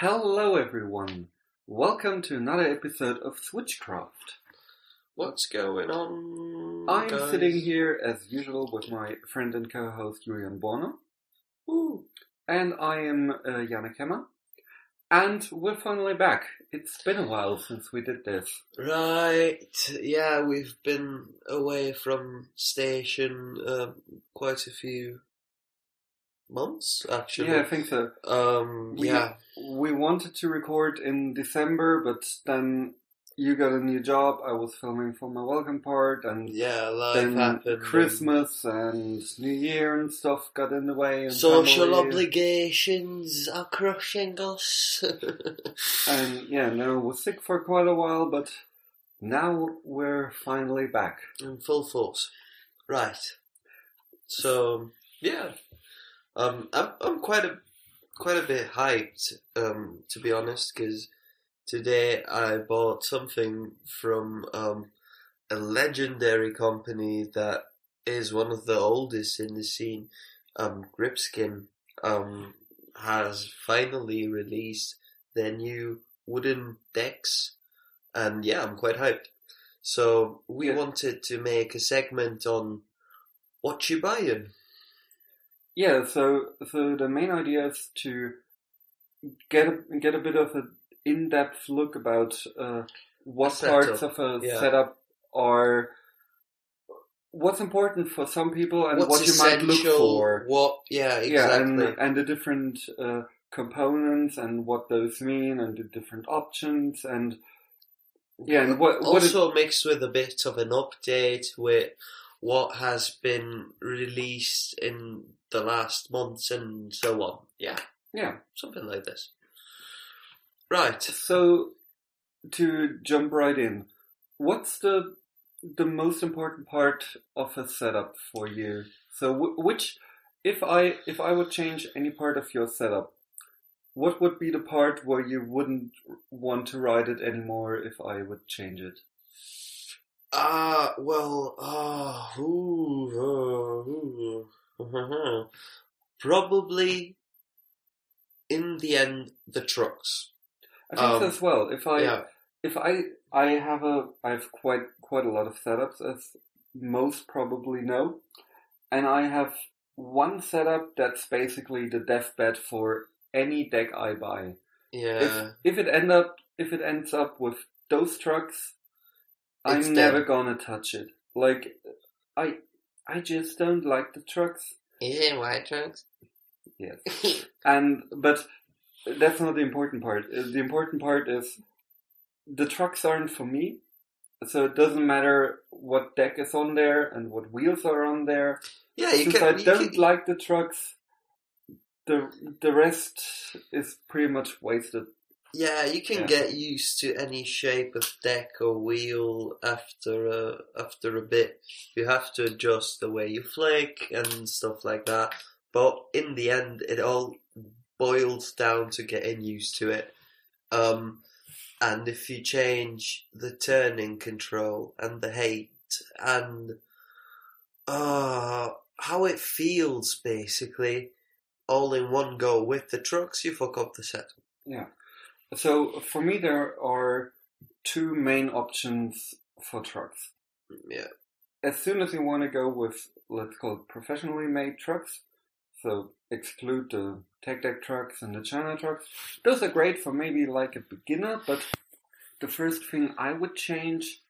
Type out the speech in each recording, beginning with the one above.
Hello, everyone. Welcome to another episode of Switchcraft. What's going on? I'm guys? sitting here as usual with my friend and co-host Julian Borner, Ooh. and I am uh, Hemmer. And we're finally back. It's been a while since we did this. Right, yeah, we've been away from station um, quite a few months, actually. Yeah, I think so. Um, We- yeah, We wanted to record in December, but then you got a new job. I was filming for my welcome part, and yeah, life then happened. Christmas and New Year and stuff got in the way. And Social family. obligations are crushing us. And yeah, no, we're sick for quite a while, but now we're finally back. in full force. Right. So yeah, um, I'm I'm quite a quite a bit hyped, um, to be honest, because today I bought something from um, a legendary company that is one of the oldest in the scene. Um, Gripskin um, has finally released their new wooden decks, and yeah, I'm quite hyped. So we Yeah. wanted to make a segment on what you're buying. Yeah, so so the main idea is to get a, get a bit of an in-depth look about uh, what parts of a yeah. setup are what's important for some people and What's what you might look for. What? Yeah, Yeah, and exactly. and the different uh, components and what those mean and the different options and yeah, and what what it, also mixed with a bit of an update with what has been released in the last months and so on. Yeah, yeah. something like this. Right. So to jump right in, what's the the most important part of a setup for you? So w- which if I if I would change any part of your setup, what would be the part where you wouldn't want to ride it anymore if I would change it? Ah, well, ah, ooh, ooh, ooh. probably in the end the trucks. I think Um, as well. If I yeah, if I I have a I have quite quite a lot of setups as most probably know, and I have one setup that's basically the deathbed for any deck I buy. yeah. If if it end up if it ends up with those trucks, It's I'm never gonna touch it. Like I I just don't like the trucks. Is it white trucks? Yes. And but that's not the important part. Uh, The important part is the trucks aren't for me. So it doesn't matter what deck is on there and what wheels are on there. yeah, you Since can. I you don't can- like the trucks, the the rest is pretty much wasted. Yeah, you can Yeah. get used to any shape of deck or wheel after a after a bit. You have to adjust the way you flick and stuff like that. But in the end, it all boils down to getting used to it. Um, and if you change the turning control and the height and uh, how it feels, basically, all in one go with the trucks, you fuck up the set. Yeah. So for me, there are two main options for trucks. Yeah. As soon as you want to go with, let's call it professionally made trucks, so exclude the tech deck trucks and the China trucks, those are great for maybe like a beginner, but the first thing I would change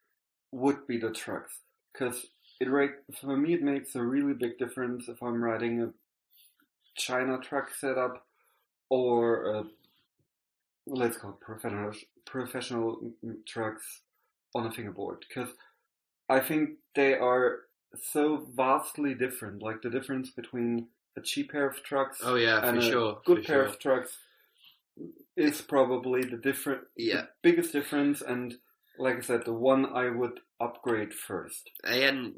would be the trucks. Because it for me, it makes a really big difference if I'm riding a China truck setup or a let's call it professional professional trucks on a fingerboard because I think they are so vastly different. Like the difference between a cheap pair of trucks Oh yeah, and for a sure. good pair sure. of trucks is probably the different, Yeah. the biggest difference. And like I said, the one I would upgrade first. and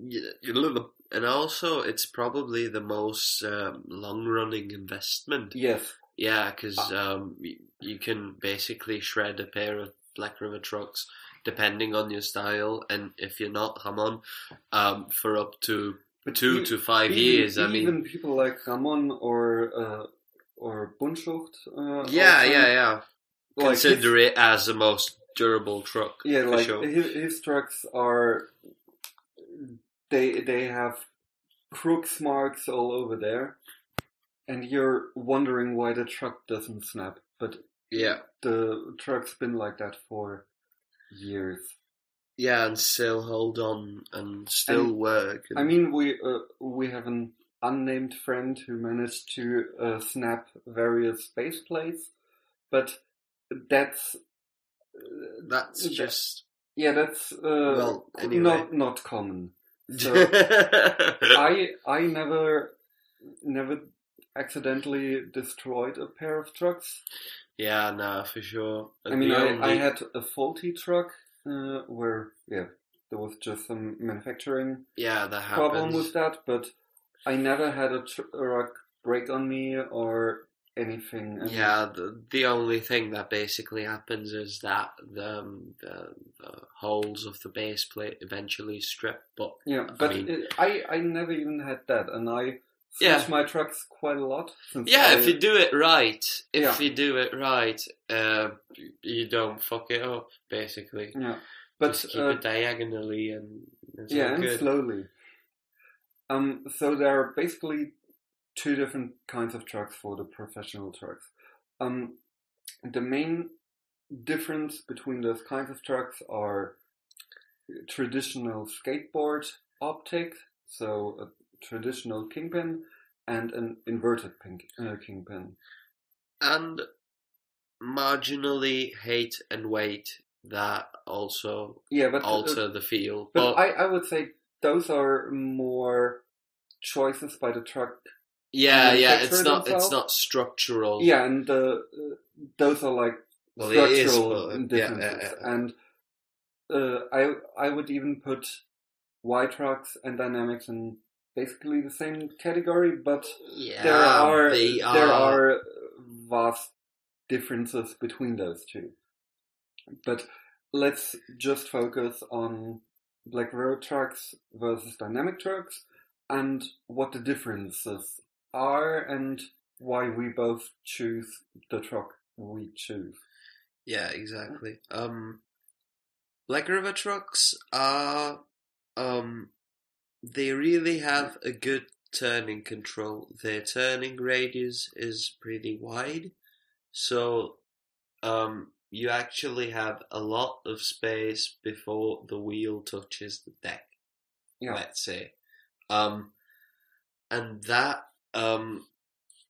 and also it's probably the most um, long-running investment. Yes, Yeah, because um, you can basically shred a pair of Black River trucks depending on your style, and if you're not Hamon, um, for up to but two to five even, years. I mean, even people like Ramon or uh, or Bunschucht. Uh, yeah, yeah, yeah. like his- consider it as the most durable truck. Yeah, like sure. his, his trucks are they they have crooks marks all over there, and you're wondering why the truck doesn't snap. But Yeah, the truck's been like that for years. yeah, and still hold on and still And- work. I mean, we uh, we have an unnamed friend who managed to uh, snap various base plates, but that's that's that- just yeah, that's uh, Well, anyway. not not common. So I I never never accidentally destroyed a pair of trucks. yeah, no, for sure. I mean, I, I had a faulty truck uh, where yeah there was just some manufacturing yeah, that problem happens. with that, but I never had a truck break on me or anything. Yeah, the, the only thing that basically happens is that the, um, the the holes of the base plate eventually strip. But yeah, but mean- it, I I never even had that, and I Yeah. my trucks quite a lot. Yeah, I, if you do it right, if Yeah. you do it right, uh, you don't fuck it up. Basically, yeah, but just keep uh, it diagonally and it's yeah, and good. slowly. Um, so there are basically two different kinds of trucks for the professional trucks. Um, the main difference between those kinds of trucks are traditional skateboard optics, so a traditional kingpin and an inverted pink, uh, kingpin. and marginally height and weight that also Yeah, but uh, alter the feel. but I, I would say those are more choices by the truck yeah, yeah, it's not it's not structural. Yeah, and uh, uh, those are like Well, structural but, differences. yeah, yeah. And uh, I I would even put Y trucks and dynamics in basically the same category, but Yeah, there are they there are vast differences between those two. But let's just focus on black road trucks versus dynamic trucks and what the differences are and why we both choose the truck we choose. Yeah, exactly. Um, Black River trucks are, um, they really have a good turning control. Their turning radius is pretty wide, so um, you actually have a lot of space before the wheel touches the deck. Yeah. Let's say, um, and that um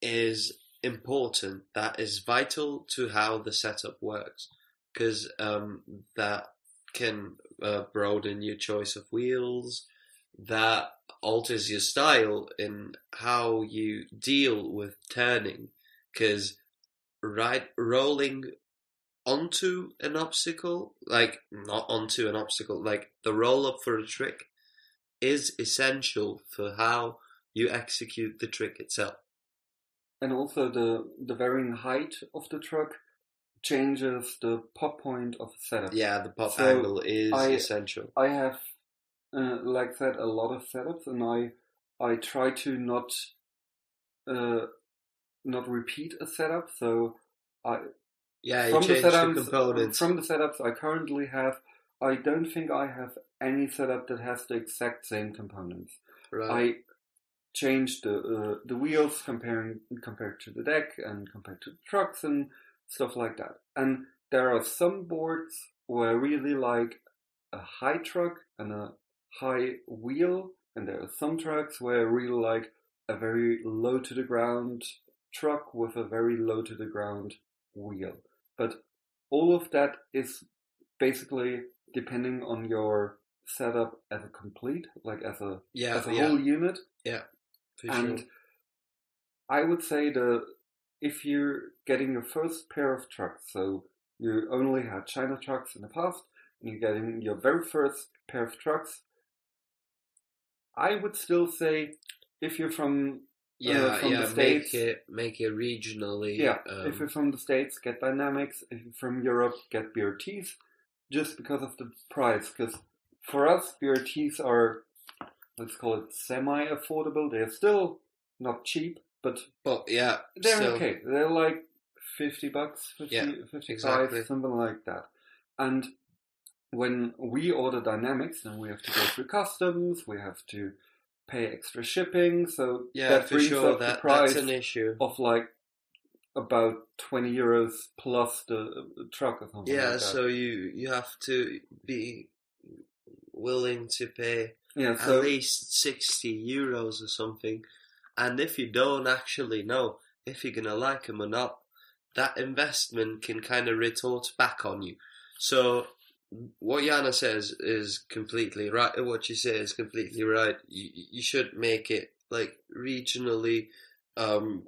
is important. That is vital to how the setup works because um, that can uh, broaden your choice of wheels. That alters your style in how you deal with turning because right rolling onto an obstacle like not onto an obstacle like the roll up for a trick is essential for how you execute the trick itself And also the the varying height of the truck changes the pop point of the setup. Yeah, the pop So, angle is I- essential. I have, uh, like that, a lot of setups, and I I try to not uh, not repeat a setup. So I Yeah, you from the change the setups components. from the setups I currently have, I don't think I have any setup that has the exact same components. right. I changed the uh, the wheels comparing compared to the deck and compared to the trucks and stuff like that. And there are some boards where I really like a high truck and a high wheel, and there are some trucks where I really like a very low to the ground truck with a very low to the ground wheel. But all of that is basically depending on your setup as a complete, like as a yeah, as a yeah, whole unit. Yeah. and sure. I would say the if you're getting your first pair of trucks, so you only had China trucks in the past, and you're getting your very first pair of trucks, I would still say if you're from Yeah, from the States- make it make it regionally. yeah, um, if you're from the states, get Dynamics. If you're from Europe, get BRTs, just because of the price. Because for us, BRTs are let's call it semi-affordable. They're still not cheap, but but yeah, They're still, okay. They're like 50 bucks, 50, Yeah, 55, exactly. something like that. And when we order Dynamics, then we have to go through customs, we have to pay extra shipping, so Yeah, that for brings sure. up the That price that's an issue. of like about 20 euros plus the truck or something Yeah, like so you you have to be willing to pay yeah, at least 60 euros or something. And if you don't actually know if you're going to like them or not, that investment can kind of retort back on you. So, what Yana says is completely right. What you say is completely right. You, you should make it like regionally. Um,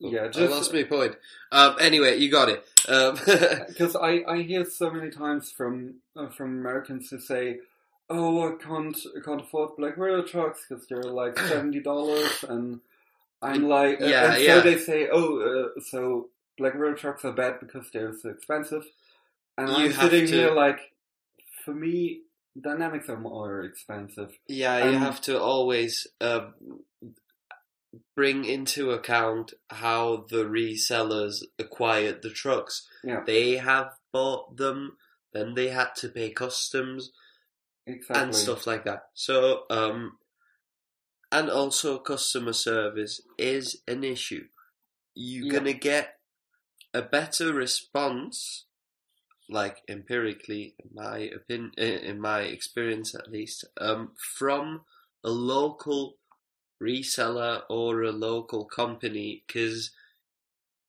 Yeah, I lost my point. Um, anyway, you got it. Um, because I, I hear so many times from uh, from Americans who say, "Oh, I can't I can't afford Black Widow trucks because they're like seventy dollars," and I'm like, uh, Yeah, and yeah. so they say, "Oh, uh, so Black Widow trucks are bad because they're so expensive," and You I'm sitting to- here like, for me, Dynamics are more expensive. Yeah, you have to always uh, bring into account how the resellers acquired the trucks. Yeah. They have bought them, then they had to pay customs Exactly. and stuff like that. So, um, and also customer service is an issue. You're Yeah. gonna get a better response, like empirically, in my opinion, in my experience at least, um, from a local reseller or a local company because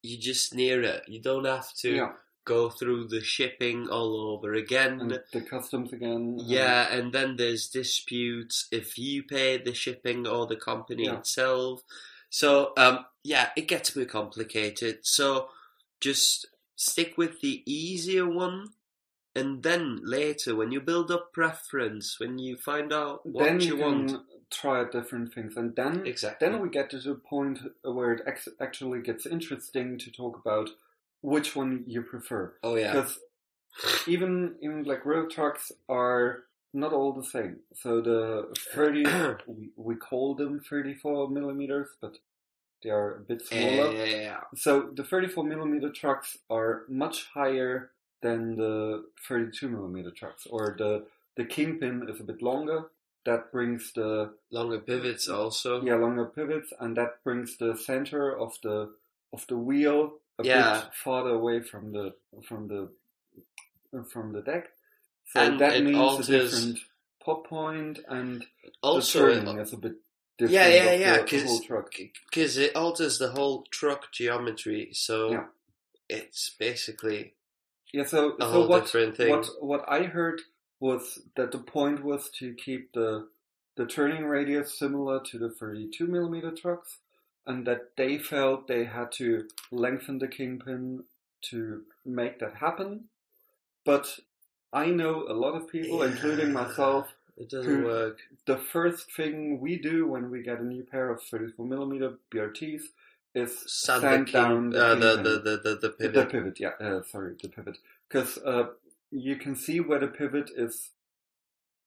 you're just near it. You don't have to Yeah, go through the shipping all over again. and the customs again. and- Yeah, and then there's disputes if you pay the shipping or the company Yeah. itself. So, um, yeah, it gets a bit complicated. So, just stick with the easier one, and then later, when you build up preference, when you find out what then you, want, try different things, and then exactly. then we get to the point where it ex- actually gets interesting to talk about which one you prefer. oh yeah, Because even even like road trucks are not all the same. So the 30, we, we call them 34 millimeters, but they are a bit smaller. yeah, So the 34 millimeter trucks are much higher than the 32 millimeter trucks, or the the kingpin is a bit longer. That brings the longer pivots also. yeah longer pivots, and that brings the center of the of the wheel a Yeah. bit farther away from the from the from the deck. So And that means alters- a different pop point, and Also, the it- turning is a bit. Yeah, yeah, yeah, the- the 'cause- whole truck. because it alters the whole truck geometry. So Yeah. it's basically Yeah, so a so whole what different thing. what what I heard was that the point was to keep the the turning radius similar to the 32 millimeter trucks, and that they felt they had to lengthen the kingpin to make that happen. But I know a lot of people, including myself, It doesn't work. the first thing we do when we get a new pair of 34 millimeter BRTs is Sand, sand the, down the uh, the, the, the, the, the The pivot. pivot, yeah. Uh, sorry, the pivot. Because uh, you can see where the pivot is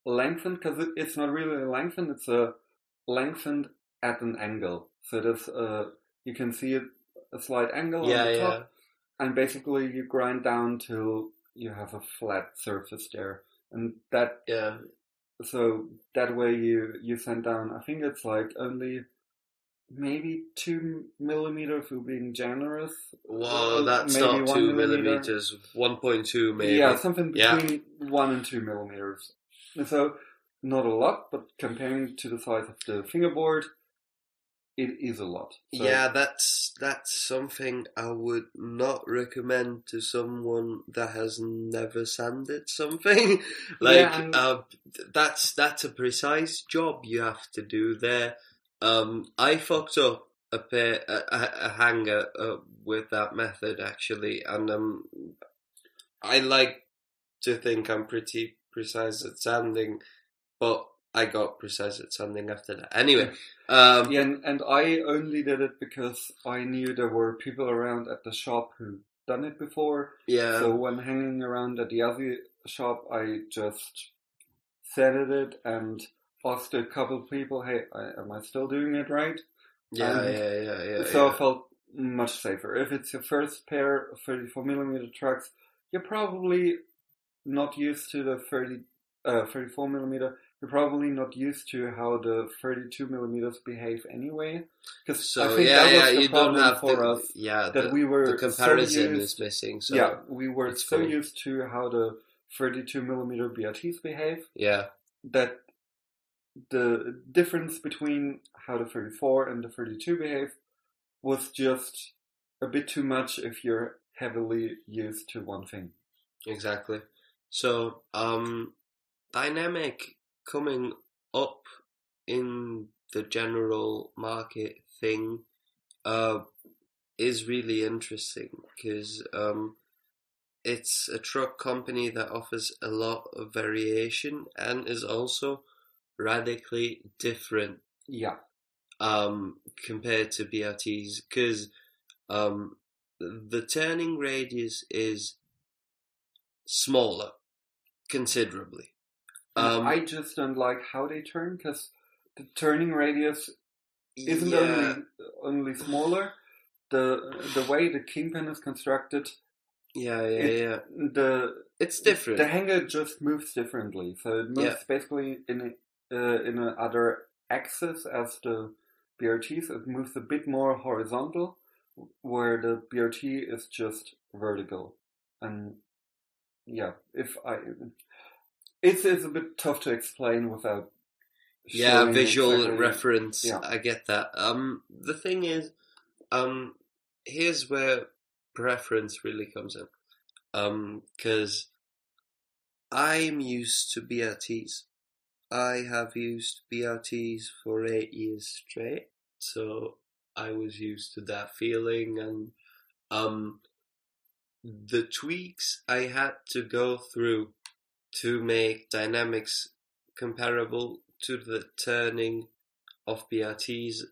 lengthened, because it, it's not really lengthened, it's uh, lengthened at an angle. So there's, uh, you can see it, a slight angle yeah, on the yeah. top, and basically you grind down till you have a flat surface there. And that, Yeah. So that way you, you send down, I think it's like only maybe two millimeters for being generous. Well, that's maybe not two millimeter. millimeters. One point two, maybe. Yeah, something Yeah. between one and two millimeters. And So not a lot, but comparing to the size of the fingerboard, it is a lot. So, yeah, that's that's something I would not recommend to someone that has never sanded something. like, Yeah, uh, that's that's a precise job you have to do there. Um, I fucked up a pair, a, a, a hanger uh, with that method actually, and um, I like to think I'm pretty precise at sanding, but I got precise at sanding after that. Anyway, um, Yeah, and, and I only did it because I knew there were people around at the shop who done it before. yeah, So when hanging around at the other shop, I just sanded it and asked a couple people, "Hey, I, am I still doing it right?" Yeah, And yeah, yeah, yeah. so yeah. I felt much safer. If it's your first pair of 34 millimeter trucks, you're probably not used to the 30, uh, 34 millimeter. You're probably not used to how the 32 millimeters behave anyway. Because So I think yeah, that yeah, the you problem don't have for the, us yeah, that the, we were the comparison so used, is missing. So yeah, we were so cool. used to how the 32 millimeter BRTs behave yeah, that the difference between how the 34 and the 32 behave was just a bit too much if you're heavily used to one thing. exactly. So um, dynamic coming up in the general market thing uh, is really interesting because um, it's a truck company that offers a lot of variation and is also radically different Yeah, um, compared to BRTs because um, the turning radius is smaller considerably. Um, I just don't like how they turn because the turning radius isn't yeah, only only smaller. The the way the kingpin is constructed, yeah, yeah, it- yeah. the It's different. the hanger just moves differently. So it moves Yeah. basically in a, uh, in a other axis as the BRTs. It moves a bit more horizontal, where the BRT is just vertical. And yeah, if I, it's it's a bit tough to explain without. yeah, visual exactly- reference. Yeah. I get that. Um, the thing is, um, here's where preference really comes in. Um, because I'm used to BRTs. I have used BRTs for eight years straight, so I was used to that feeling and um the tweaks I had to go through to make dynamics comparable to the turning of BRTs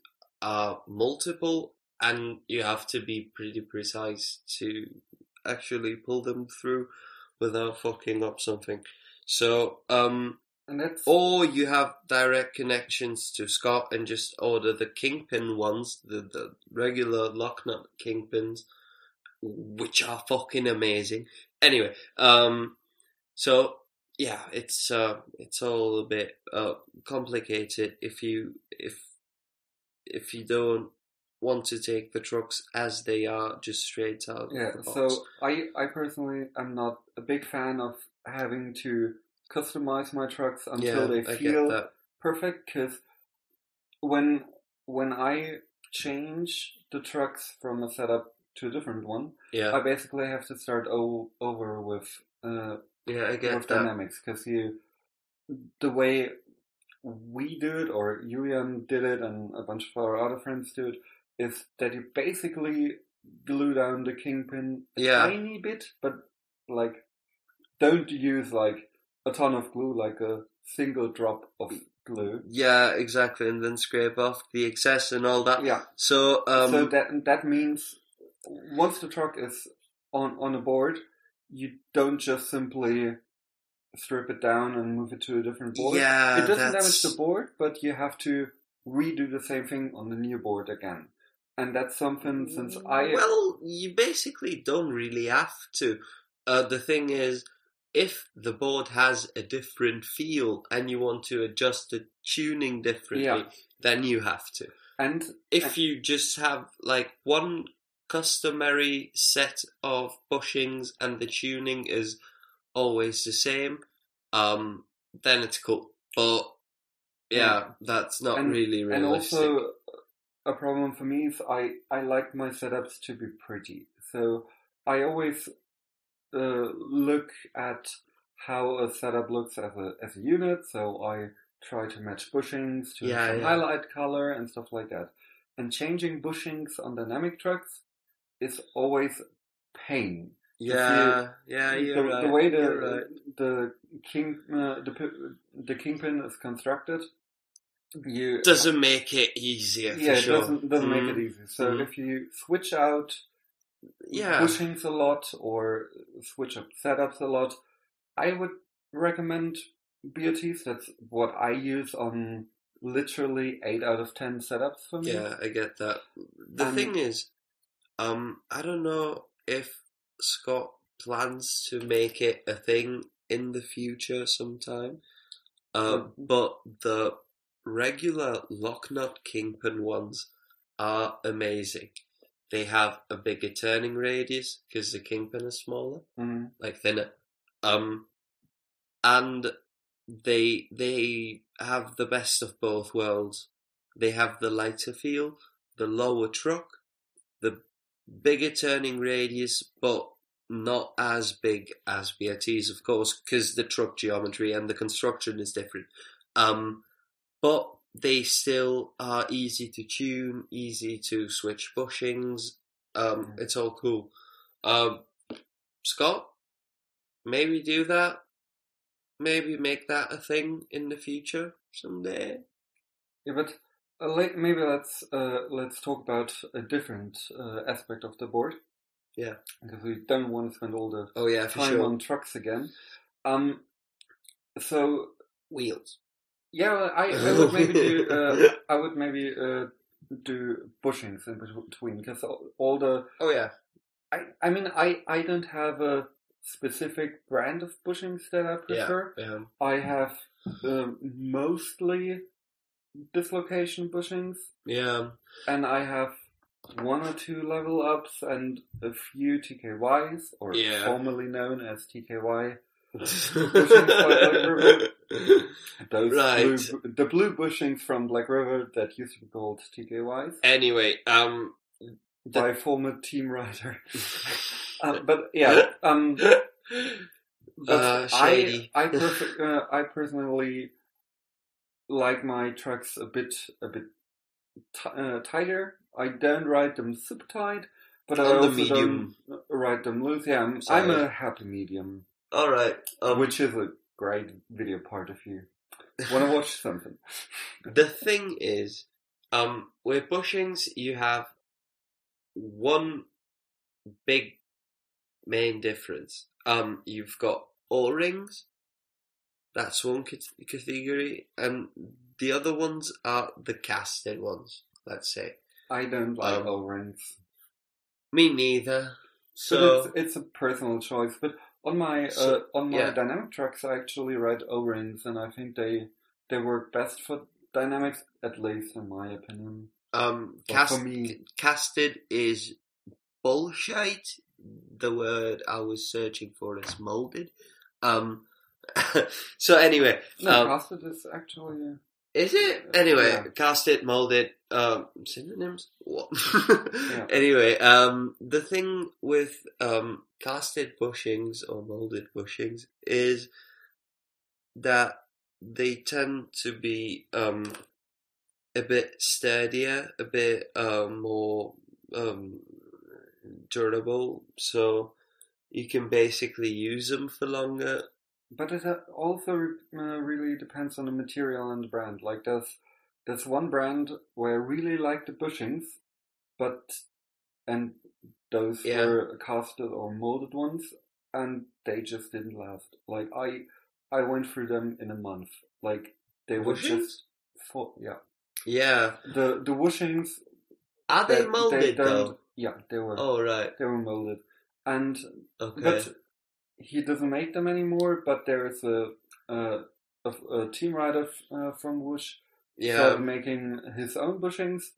are multiple and you have to be pretty precise to actually pull them through without fucking up something. So, um, or you have direct connections to Scott and just order the kingpin ones, the, the regular lock nut kingpins, which are fucking amazing. Anyway, um, so yeah, it's uh, it's all a bit uh, complicated if you if if you don't want to take the trucks as they are, just straight out yeah. of the box. So I I personally am not a big fan of having to customize my trucks until they feel perfect because when when I change the trucks from a setup to a different one, Yeah, I basically have to start o- over with uh, yeah, I get dynamics because you the way we do it or Julian did it and a bunch of our other friends do it is that you basically glue down the kingpin a Yeah. tiny bit, but like don't use like a ton of glue, like a single drop of glue. Yeah, exactly, and then scrape off the excess and all that. Yeah. So, um, so that that means once the truck is on on a board, you don't just simply strip it down and move it to a different board. yeah, it doesn't that's, damage the board, but you have to redo the same thing on the new board again. And that's something since I Well, you basically don't really have to. Uh, the thing is, if the board has a different feel and you want to adjust the tuning differently, Yeah. then you have to. and If you just have like one customary set of bushings and the tuning is always the same, um, then it's cool. But yeah, that's not And- really and also a problem for me is I I like my setups to be pretty. So I always uh, look at how a setup looks as a as a unit. So I try to match bushings to Yeah, yeah. highlight color and stuff like that. And changing bushings on dynamic trucks is always pain. yeah, yeah, the, right. the way the right. the king uh, the the kingpin is constructed, you doesn't make it easier for yeah, it doesn't doesn't make Mm, it easy. So Mm. if you switch out Yeah, bushings a lot or switch up setups a lot, I would recommend BRTs. That's what I use on literally eight out of ten setups for me. Yeah, I get that. The Um, thing is, um, I don't know if Scott plans to make it a thing in the future sometime. Um, but the regular Locknut Kingpin ones are amazing. They have a bigger turning radius because the Kingpin is smaller, Mhm. like thinner. Um, and they they have the best of both worlds. They have the lighter feel, the lower truck, the bigger turning radius, but not as big as BRTs, of course, because the truck geometry and the construction is different. Um, but they still are easy to tune, easy to switch bushings. Um, it's all cool. Um, Scott, maybe do that. Maybe make that a thing in the future someday. Yeah, but maybe let's uh, let's talk about a different uh, aspect of the board. Yeah. because we don't want to spend all the Oh yeah, time sure. on trucks again. Um, so Wheels. yeah, I, I would maybe do uh, I would maybe uh, do bushings in between because all, all the Oh yeah. I I mean I I don't have a specific brand of bushings that I prefer. Yeah. I have um, mostly dislocation bushings, Yeah. and I have one or two level ups and a few TKYs, or Yeah. formerly known as TKY. Those Right. blue, the blue bushings from Black River that used to be called TKYs Anyway, um, by former team rider. uh, but yeah, um, but uh. I I, perf- uh, I personally like my tracks a bit a bit t- uh, tighter. I don't ride them super tight, but I also medium. don't ride them loose. Yeah, I'm, I'm a happy medium, All right. Um, which is a great video part if you want to watch something. the thing is, um, with bushings, you have one big main difference. Um, you've got O rings. That's one category, and the other ones are the casted ones. Let's say. I don't like Um, O-rings. Me neither. So it's, it's a personal choice, but on my So, uh, on my yeah. dynamic tracks, I actually ride O-rings, and I think they they work best for dynamics, at least in my opinion. um, cast, for me, casted is bullshit. The word I was searching for is molded. Um, so anyway, no, um, casted is actually is it anyway? Yeah. Casted, molded, um, synonyms. What? Yeah. Anyway, um, the thing with um casted bushings or molded bushings is that they tend to be um a bit sturdier, a bit um, more um, durable, so you can basically use them for longer. But it uh, also uh, really depends on the material and the brand. Like there's there's one brand where I really like the bushings, but and those Yeah. were casted or molded ones, and they just didn't last. Like I I went through them in a month. Like they were just for yeah Yeah, the the bushings. are they, they- molded they though? Yeah, they were Oh right, they were molded, and okay. but he doesn't make them anymore. But there is a a, a, a team rider uh, from Whoosh yeah, started making his own bushings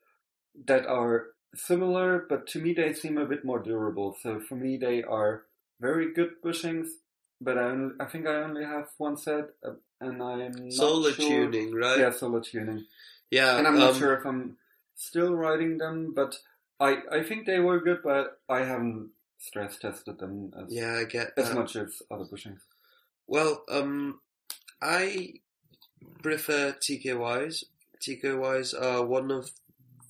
that are similar, but to me they seem a bit more durable. So for me they are very good bushings. But I, only, I think I only have one set, uh, and I'm not solar sure. tuning, right? Yeah, solar tuning, yeah. and I'm not um, sure if I'm still riding them. But I I think they were good, but I haven't stress tested them as Yeah, I get as that. much as other bushings. Well, um, I prefer TKYs. TKYs are one of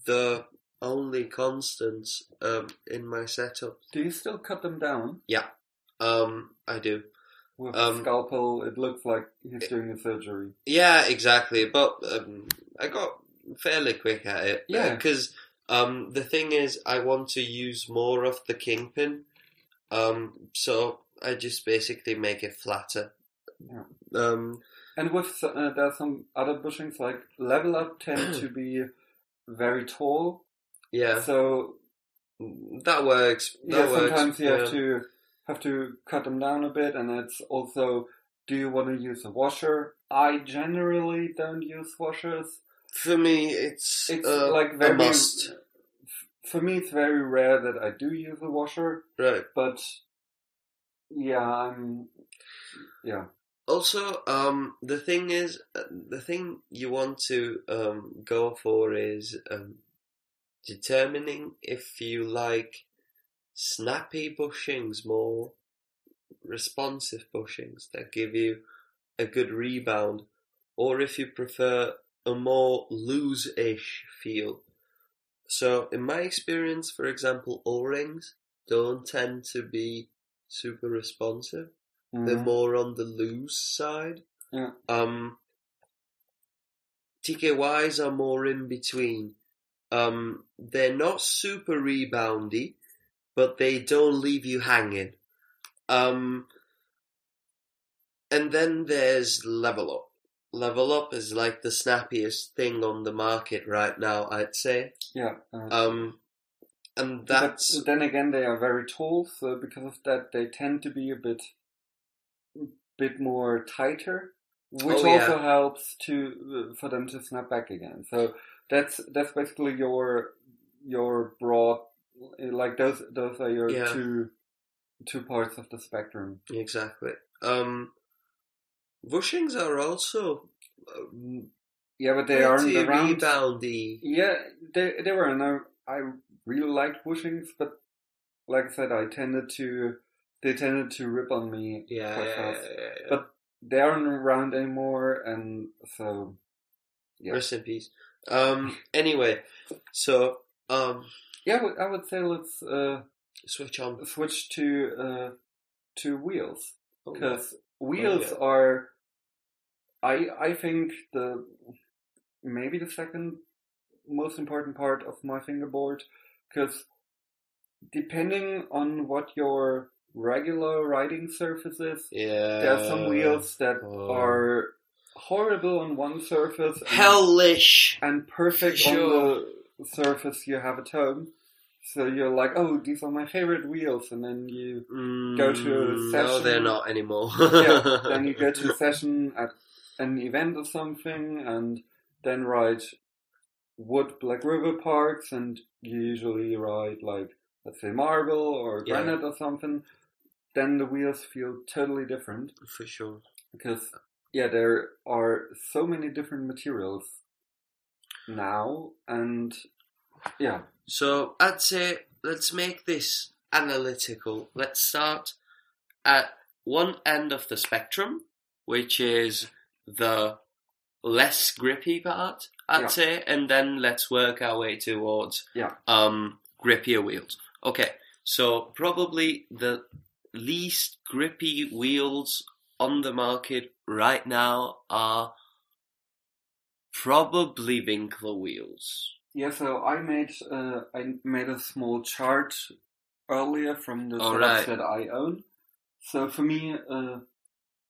the only constants um, in my setup. Do you still cut them down Yeah, Um, I do. with Um, scalpel? It looks like he's doing a surgery. Yeah, exactly. But um, I got fairly quick at it. Yeah. Because um, the thing is, I want to use more of the kingpin. Um, so I just basically make it flatter. Yeah. Um, And with uh, there are some other bushings like level up tend to be very tall. Yeah, So that works. That yeah, works. sometimes you yeah. have to have to cut them down a bit, and it's also do you want to use a washer? I generally don't use washers. For me, it's, It's uh, like a very must. For me, it's very rare that I do use a washer, Right. but yeah, I'm yeah. Also, um, the thing is, uh, the thing you want to um, go for is um, determining if you like snappy bushings more responsive bushings that give you a good rebound, or if you prefer a more loose-ish feel. So, in my experience, for example, O-rings don't tend to be super responsive they're Mhm. more on the loose side. Yeah. Um, TKYs are more in between. Um, they're not super reboundy, but they don't leave you hanging. Um, and then there's Level Up. Level Up is like the snappiest thing on the market right now, I'd say. Yeah. uh, Um, and but that's then again, they are very tall, so because of that, they tend to be a bit, bit more tighter, which Oh, yeah. also helps to uh, for them to snap back again. So that's that's basically your your broad, like those those are your Yeah. two two parts of the spectrum. exactly. Um, bushings are also um, Yeah, but they aren't around. reboundy. Yeah, they they were, and I, I really liked bushings, but like I said, I tended to they tended to rip on me Yeah, quite yeah, fast. yeah. But they aren't around anymore, and so yeah, Rest in peace. Um. Anyway, so um, yeah. I would, I would say let's uh, switch on. switch to uh, to wheels Oh, because wheels yeah. are, I I think the maybe the second most important part of my fingerboard because depending on what your regular riding surface is, yeah. there are some wheels that oh. are horrible on one surface and, hellish. and perfect Sure. on the surface you have at home. So you're like, oh, these are my favorite wheels, and then you Go to a Mm, No, they're not anymore. yeah, then you go to a session at an event or something, and then ride wood Black River parks, and you usually ride like let's say marble or Yeah. granite or something. Then the wheels feel totally different for sure. because yeah, there are so many different materials now, and yeah, So I'd say let's make this analytical. Let's start at one end of the spectrum, which is the less grippy part, I'd Yeah. say, and then let's work our way towards Yeah. um, grippier wheels. Okay, so probably the least grippy wheels on the market right now are probably Winkler wheels. Yeah, so I made uh, I made a small chart earlier from the setups right. that I own. So for me, uh,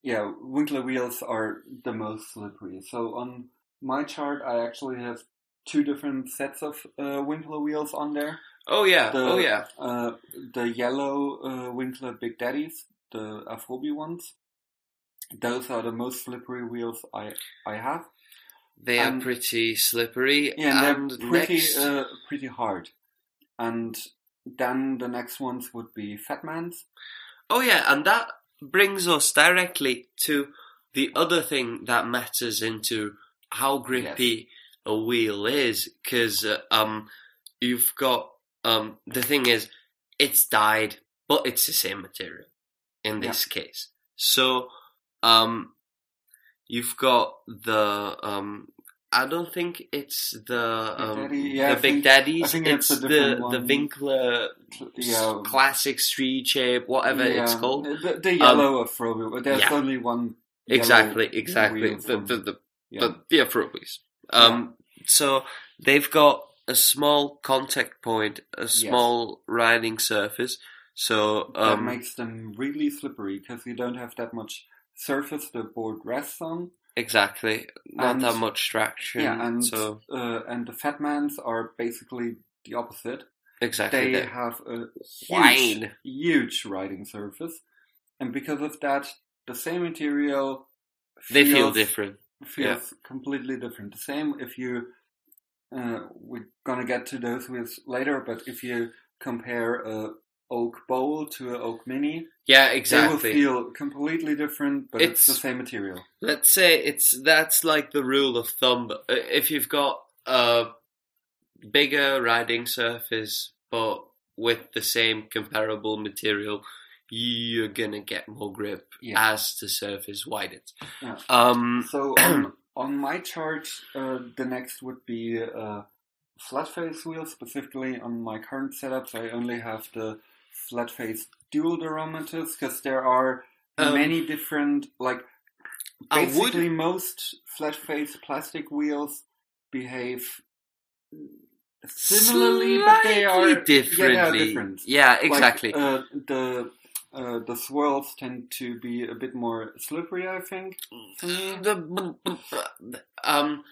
yeah, Winkler wheels are the most slippery. So on my chart, I actually have two different sets of uh, Winkler wheels on there. Oh yeah, The- oh yeah. Uh, the yellow uh, Winkler Big Daddies, the Afobi ones. Those are the most slippery wheels I I have. They are Um, pretty slippery. Yeah, and and they're pretty next, uh, pretty hard. And then the next ones would be Fatman's. oh yeah, and that brings us directly to the other thing that matters into how grippy a wheel is, because uh, um, you've got um, the thing is, it's dyed, but it's the same material in this case. So um, you've got the um. I don't think it's the um, Daddy? Yeah, I the Big think- Daddies. It's it's the different the one. Winkler Yeah, classic street shape, whatever it's called. The, the yellow of Frobe. There's yeah. only one. Exactly, exactly. The the the, yeah. the, the. Um, so they've got a small contact point, a small riding surface. So that um, makes them really slippery because you don't have that much surface the board rests on. Exactly. Not And- that much traction. yeah, and so uh, and the Fatmans are basically the opposite. exactly. They the have a huge, wine. huge riding surface, and because of that, the same material They feel different. feels completely different. The same if you, uh, we're gonna get to those wheels later, but if you compare a oak bowl to an oak mini, Yeah, exactly. they will feel completely different, but it's, It's- the same material. Let's say it's that's like the rule of thumb. Uh, If you've got a bigger riding surface, but with the same comparable material, you're gonna get more grip Yeah. as the surface widens. Yeah. Um, So on, on my chart, uh, the next would be uh, flat face wheel. Specifically on my current setups, I only have the flat face dual durometers because there are Um, many different like basically would most flat face plastic wheels behave similarly, but they are slightly differently. Yeah, are different. Yeah, Like, exactly. uh, the uh, the swirls tend to be a bit more slippery, I think. The- um,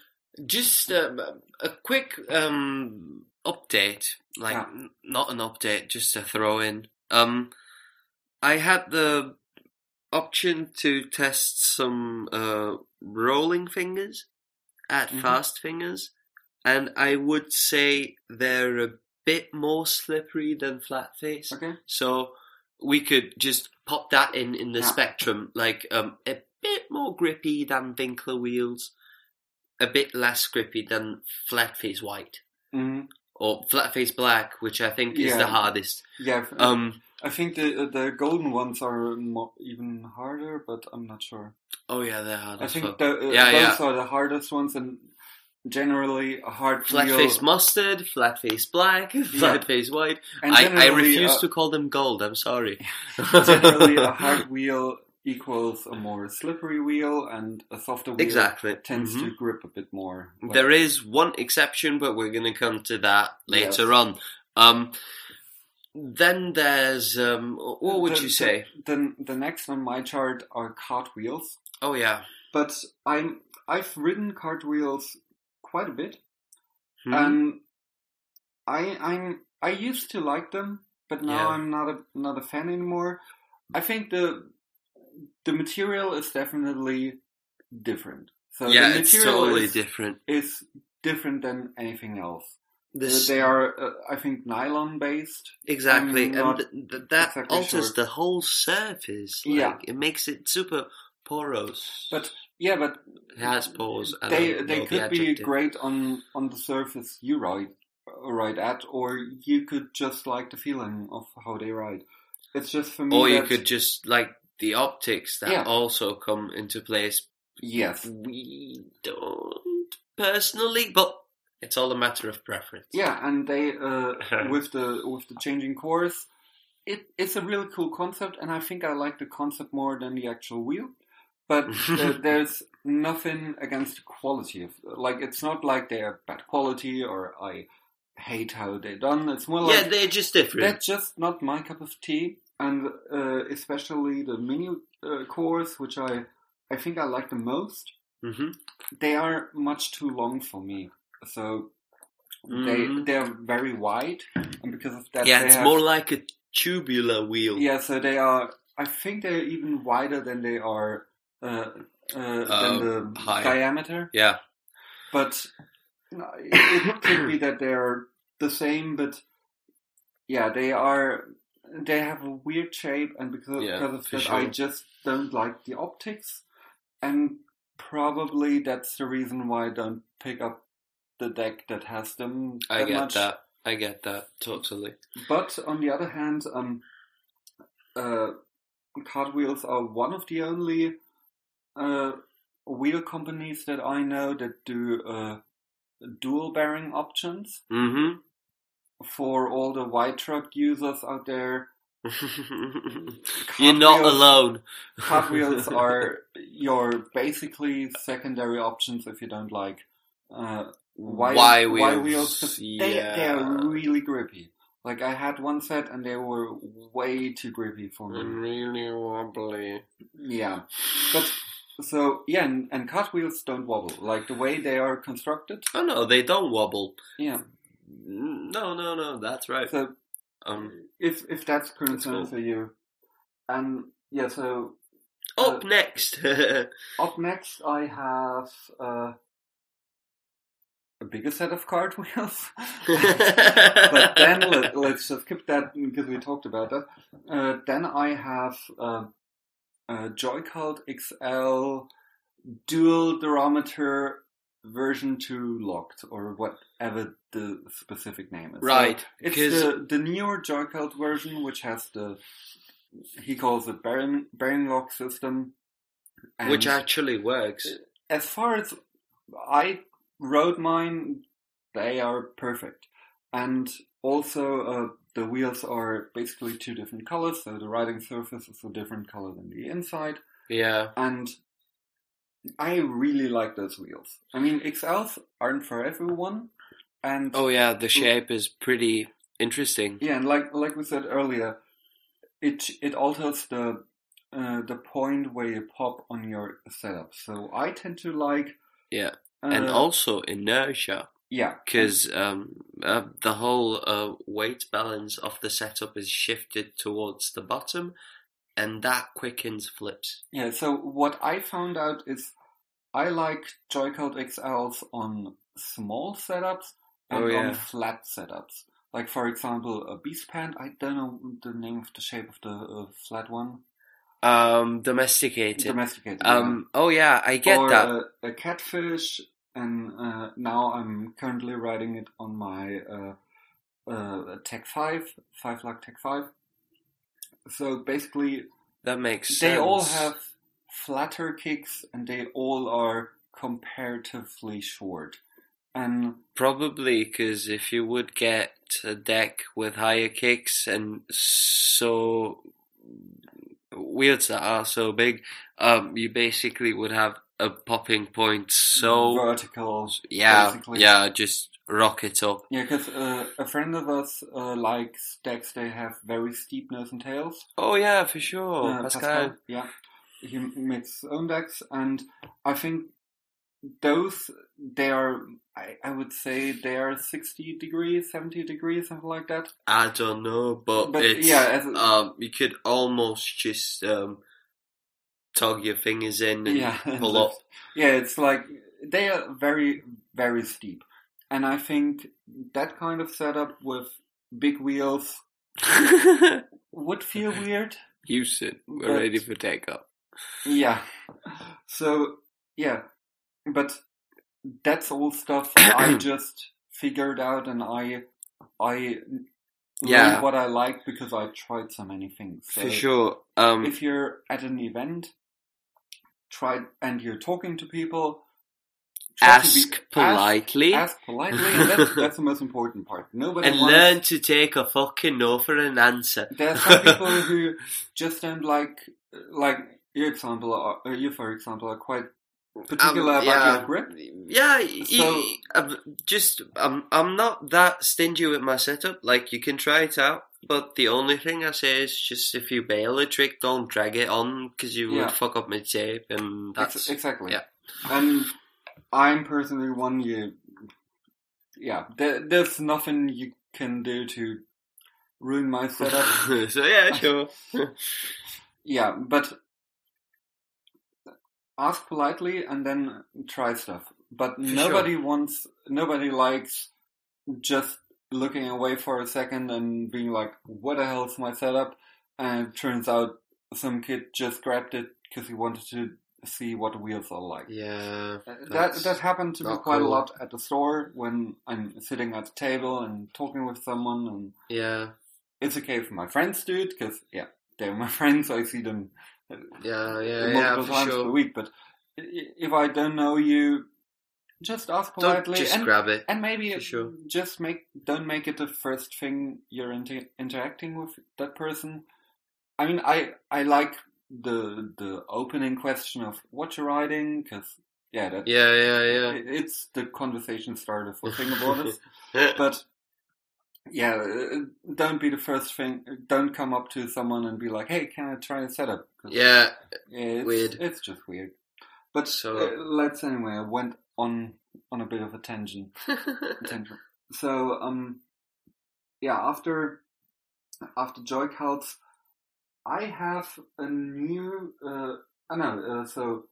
just uh, a quick um update, like Yeah. n- not an update, just a throw in. Um, I had the option to test some uh rolling fingers at Mhm. fast fingers, and I would say they're a bit more slippery than flat face. Okay. So we could just pop that in in the Yeah. spectrum, like um, a bit more grippy than Winkler wheels, a bit less grippy than flat face white hmm or flat face black, which I think is Yeah. the hardest. Yeah, Um, I think the the golden ones are even harder, but I'm not sure. oh yeah, they're hard I think the, uh, Yeah, those yeah. are the hardest ones, and generally a hard Flat face mustard, flat face black, flat face white. I, I refuse a- to call them gold. I'm sorry. generally, a hard wheel equals a more slippery wheel, and a softer wheel exactly. tends Mhm. to grip a bit more. Like- There is one exception, but we're going to come to that later Yes. on. Um, then there's um, what would The- you say? The, the next on my chart are cartwheels, Oh yeah, but I'm I've ridden cartwheels quite a bit. Hmm? and I I'm I used to like them, but now Yeah. I'm not a not a fan anymore. I think the the material is definitely different. So yeah, the it's material totally is, different. It's different than anything else. This they are, uh, I think, nylon based. exactly, and th- th- that exactly alters sure. the whole surface. Like, Yeah. it makes it super porous. But yeah, but it has pores. They they know the could be great on on the surface you ride uh, ride at, or you could just like the feeling of how they ride. It's just for me. Or you could just like the optics that Yeah. also come into place. yes, We don't personally, but it's all a matter of preference. Yeah, and they uh, with the with the changing course, it it's a really cool concept, and I think I like the concept more than the actual wheel. But uh, there's nothing against the quality of like it's not like they're bad quality or I hate how they're done. It's more like yeah, they're just different. that's just not my cup of tea, and uh, especially the mini uh, cores, which I I think I like the most. hmm They are much too long for me, so they Mhm. they're very wide, and because of that, Yeah, they it's have- more like a tubular wheel. yeah. So they are. I think they're even wider than they are uh, uh, than the high. diameter. Yeah. But no, it, it could be that they're the same, but yeah, they are. They have a weird shape, and because, Yeah, because of that, I just don't like the optics, and probably that's the reason why I don't pick up the deck that has them. I get much. that. I get that totally. But on the other hand, um, uh, Cartwheels are one of the only uh, wheel companies that I know that do uh, dual bearing options Mm-hmm. For all the white truck users out there. You're not alone. Cartwheels are your basically secondary options if you don't like uh, Y, Y Y wheels, wheels. 'cause They, they are really grippy. Like I had one set and they were way too grippy for me. really wobbly. Yeah, but so yeah, and, and cartwheels don't wobble like the way they are constructed. Oh no, they don't wobble. Yeah. No, no, no. That's right. So Um, if if that's concern cool. for you, and yeah, so up next. up next I have uh, a bigger set of cartwheels. but then let, us just skip that because we talked about that. Uh, then I have uh, a Joycult XL dual durometer version 2 locked or whatever the specific name is. So right. it's Because the, the newer Joycult version which has the he calls it bearing, bearing lock system. which actually works. as far as I rode mine, they are perfect. And also, uh, the wheels are basically two different colors, so the riding surface is a different color than the inside. Yeah. And I really like those wheels. I mean, XLs aren't for everyone, and Oh yeah, the shape is pretty interesting. yeah, and like like we said earlier, it it alters the uh, the point where you pop on your setup. So I tend to like Yeah. uh, and also inertia, yeah, because um, uh, the whole uh, weight balance of the setup is shifted towards the bottom, and that quickens flips. Yeah, so what I found out is I like Joycult XLs on small setups and Oh, yeah. on flat setups. Like, for example, a Beast Pant, I don't know the name of the shape of the uh, flat one. Um, domesticated. Domesticated. Um, oh yeah, I get or that. A, a Catfish, and uh, now I'm currently riding it on my uh, uh, Tech 5, 5 Luck Tech 5. So basically, that makes sense. they all have flatter kicks and they all are comparatively short. And Probably because if you would get a deck with higher kicks and so wheels that are so big, um, you basically would have a popping point. So vertical. yeah, basically. yeah, just rock it up. Yeah, because uh, a friend of us uh, likes decks they have very steep nose and tails. Oh yeah, for sure, Uh, Pascal. Yeah, he makes his own decks, and I think those they are. I, I would say they are sixty degrees, seventy degrees, something like that. I don't know, but, But, it's yeah, as a- um, you could almost just um, tug your fingers in and yeah, pull up. Yeah, it's like they are very, very steep, and I think that kind of setup with big wheels would feel weird. Houston, we're But- ready for takeoff. Yeah. So yeah, but that's all stuff I just figured out, and I I Yeah. what I like because I tried so many things. So For sure. Um, If you're at an event, try and you're talking to people. Ask be- politely Ask, ask politely, that's, that's the most important part. Nobody and wants, learn to take a fucking no for an answer. There are some people who just don't like, like your example, are, uh, you for example, are quite particular Um, about your grip. Yeah, So- I'm just I'm I'm not that stingy with my setup. Like you can try it out, but the only thing I say is just if you bail a trick, don't drag it on because you Yeah. would fuck up my shape, and Ex- that's exactly. yeah. And I'm personally one you. Yeah, there, there's nothing you can do to ruin my setup. so yeah, sure. yeah, but ask politely and then try stuff. But nobody wants, nobody likes just looking away for a second and being like, "What the hell is my setup?" And it turns out some kid just grabbed it because he wanted to see what the wheels are like. yeah, Uh, That that happened to me quite a lot at the store when I'm sitting at the table and talking with someone, and yeah, it's okay for my friends do it because yeah, they're my friends. I see them uh, yeah, yeah, multiple yeah, times per week. But if I don't know you, just ask politely just and grab it. and maybe sure. just make don't make it the first thing you're inter- interacting with that person. I mean, I I like the the opening question of what you're riding because yeah, that Yeah, yeah, yeah. it- it's the conversation starter for thing about fingerboarders. but yeah, uh, don't be the first thing. Don't come up to someone and be like, "Hey, can I try a setup?" yeah, it's, weird. It's just weird. But So- uh, let's anyway. I went on on a bit of a tangent. tangent. So um, yeah. After after Joy Cults, I have a new. Uh, I know. Uh, so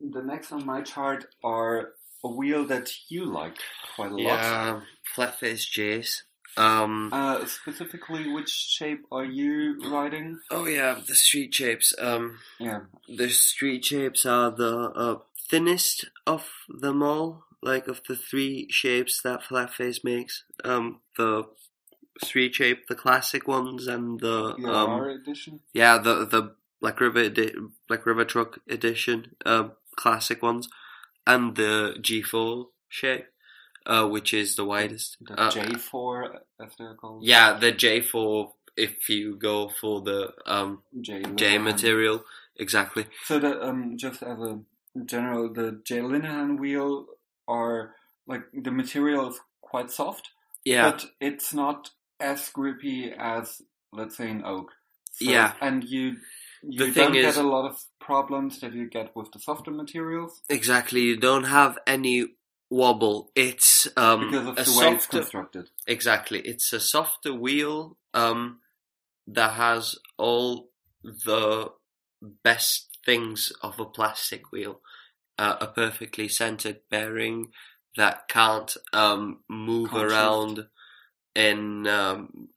the next on my chart are a wheel that you like quite a lot. yeah, flat face Jays. Um, Uh, specifically, which shape are you riding? oh yeah, the street shapes. Um, Yeah. the street shapes are the uh, thinnest of them all. Like of the three shapes that Flatface makes. Um, the street shape, the classic ones, and the Your um, edition. yeah, the the Black River edi- Black River Truck edition, uh, classic ones, and the G4 shape, uh, which is the widest. The Uh, J4, as they're called. Yeah, the J4. If you go for the um, J, J material, exactly. So the um, just as a general, the J Linehan wheel are like the material is quite soft, Yeah, but it's not as grippy as let's say an oak. So, Yeah. and you you don't is- get a lot of problems that you get with the softer materials exactly. You don't have any wobble. It's um, because of the way it's constructed. Exactly. It's a softer wheel um, that has all the best things of a plastic wheel. Uh, a perfectly centered bearing that can't um, move around in. Um,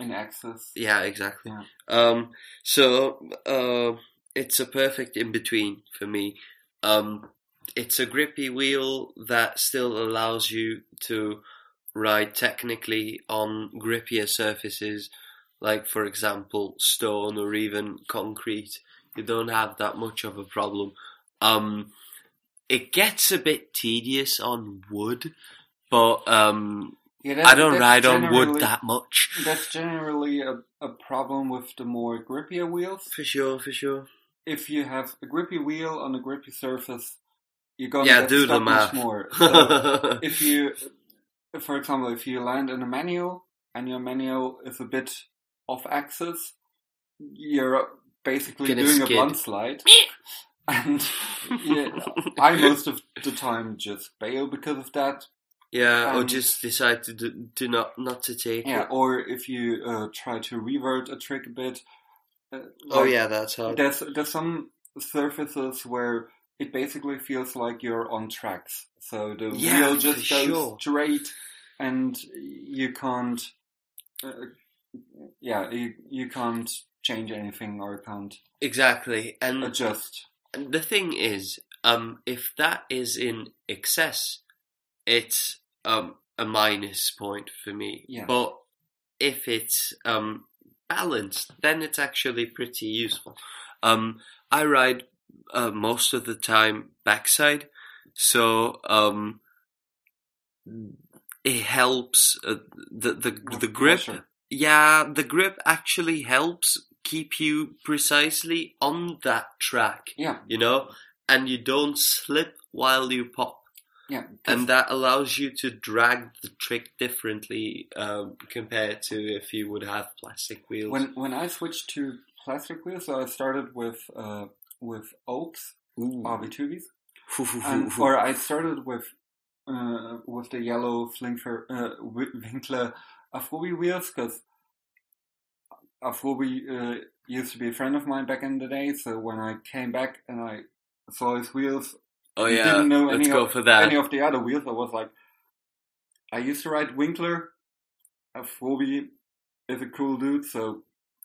In excess. yeah, exactly. Yeah. Um, so uh, it's a perfect in between for me. Um, it's a grippy wheel that still allows you to ride technically on grippier surfaces, like for example stone or even concrete. You don't have that much of a problem. Um, it gets a bit tedious on wood, but um, Yeah, I don't ride on wood that much. That's generally a, a problem with the more grippier wheels. For sure, for sure. If you have a grippy wheel on a grippy surface, you're gonna Yeah, get do the much math. more. So if you, for example, if you land in a manual and your manual is a bit off axis, you're basically doing a blunt slide. and yeah, I most of the time just bail because of that. Yeah, or Um, just decide to do, not not to take Yeah, it. or if you uh, try to revert a trick a bit. Uh, Oh yeah, that's hard. There's there's some surfaces where it basically feels like you're on tracks. So the Yeah, wheel just goes sure. straight, and you can't. Uh, yeah, you you can't change anything or can't Exactly, and adjust. and the thing is, um, if that is in excess, it's um a minus point for me. Yeah. But if it's um balanced, then it's actually pretty useful. Um, I ride uh, most of the time backside, so um, it helps uh, the the With the grip. pressure. Yeah, the grip actually helps keep you precisely on that track, Yeah, you know, and you don't slip while you pop. Yeah. And that allows you to drag the trick differently um, compared to if you would have plastic wheels. when when I switched to plastic wheels, so I started with uh, with Oaks Ooh. RV2s. and, or I started with uh, with the yellow Flinkler, uh, Wi- Winkler Afrobi wheels because Afrobi uh, used to be a friend of mine back in the day. So when I came back and I saw his wheels, oh yeah, didn't know let's any go of- for that. any of the other wheels, I was like, I used to ride Winkler. Afrobi is a cool dude, so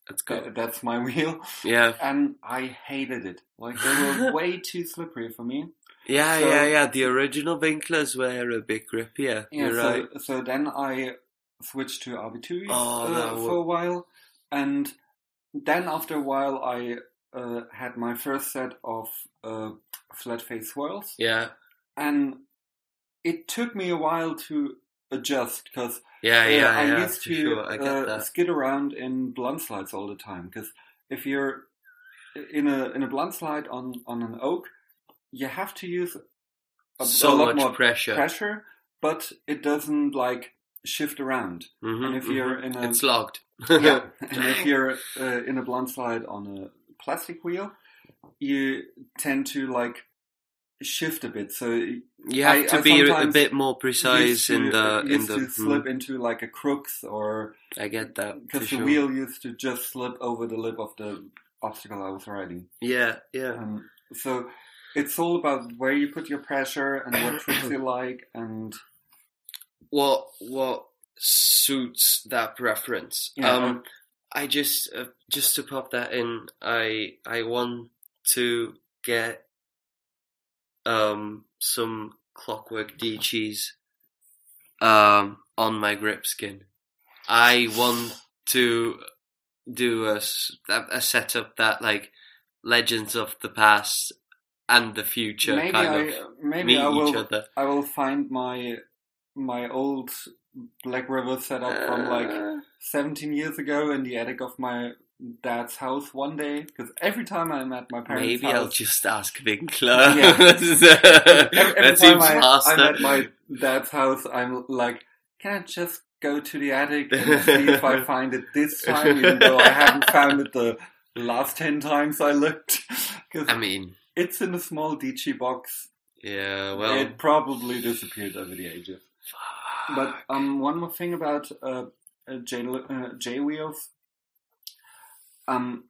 let's go. th- that's my wheel. Yeah, And I hated it. Like they were way too slippery for me. yeah, So- yeah, yeah. The original Winklers were a bit grippier. Yeah, You're so, right. so then I switched to RB2 Oh, uh, for a while, and then after a while I uh, had my first set of uh, flat face swirls, Yeah, and it took me a while to adjust because yeah, yeah, I yeah. used to sure. I uh, skid around in blunt slides all the time. Because if you're in a in a blunt slide on on an oak, you have to use a, so a lot much more pressure. pressure, but it doesn't like shift around. Mhm, And if you're mhm. in a it's logged. yeah, and if you're uh, in a blunt slide on a plastic wheel, you tend to like shift a bit. So You have I- to I be a, bit more precise to, in the in used the. to mm, slip into like a crux or I get that. because the sure. wheel used to just slip over the lip of the obstacle I was riding. Yeah, yeah. Um, so it's all about where you put your pressure and what tricks you like, and What what suits that preference? Yeah. Um, I just uh, just to pop that in, I I want to get um some clockwork D cheese um on my Gripskin. I want to do a setup that like legends of the past and the future maybe kind I of maybe meet I each will other. I will find my my old Black River setup from like Uh, 17 years ago in the attic of my dad's house one day. Because every time I'm at my parents' Maybe house, I'll just ask Winkler. Yeah. every, every that time seems I, I'm at my dad's house, I'm like, can I just go to the attic and see if I find it this time, even though I haven't found it the last 10 times I looked? Because I mean, it's in a small DG box. yeah, well, it probably disappeared over the ages. But um, one more thing about uh, uh, J, uh, J wheels, um,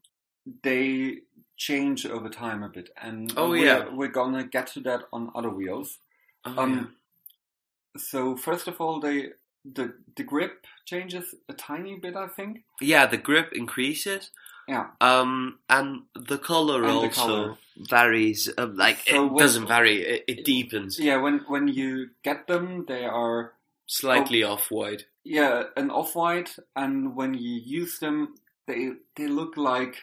they change over time a bit, and Oh, we're, yeah. we're gonna get to that on other wheels. Oh, Um, so first of all, they the the grip changes a tiny bit, I think. yeah. yeah, the grip increases. Yeah. Um, and the color And the also colour. varies. Uh, like So it what- doesn't vary; it, it deepens Yeah, when when you get them, they are slightly Oh. off white. yeah an off white, and when you use them, they they look like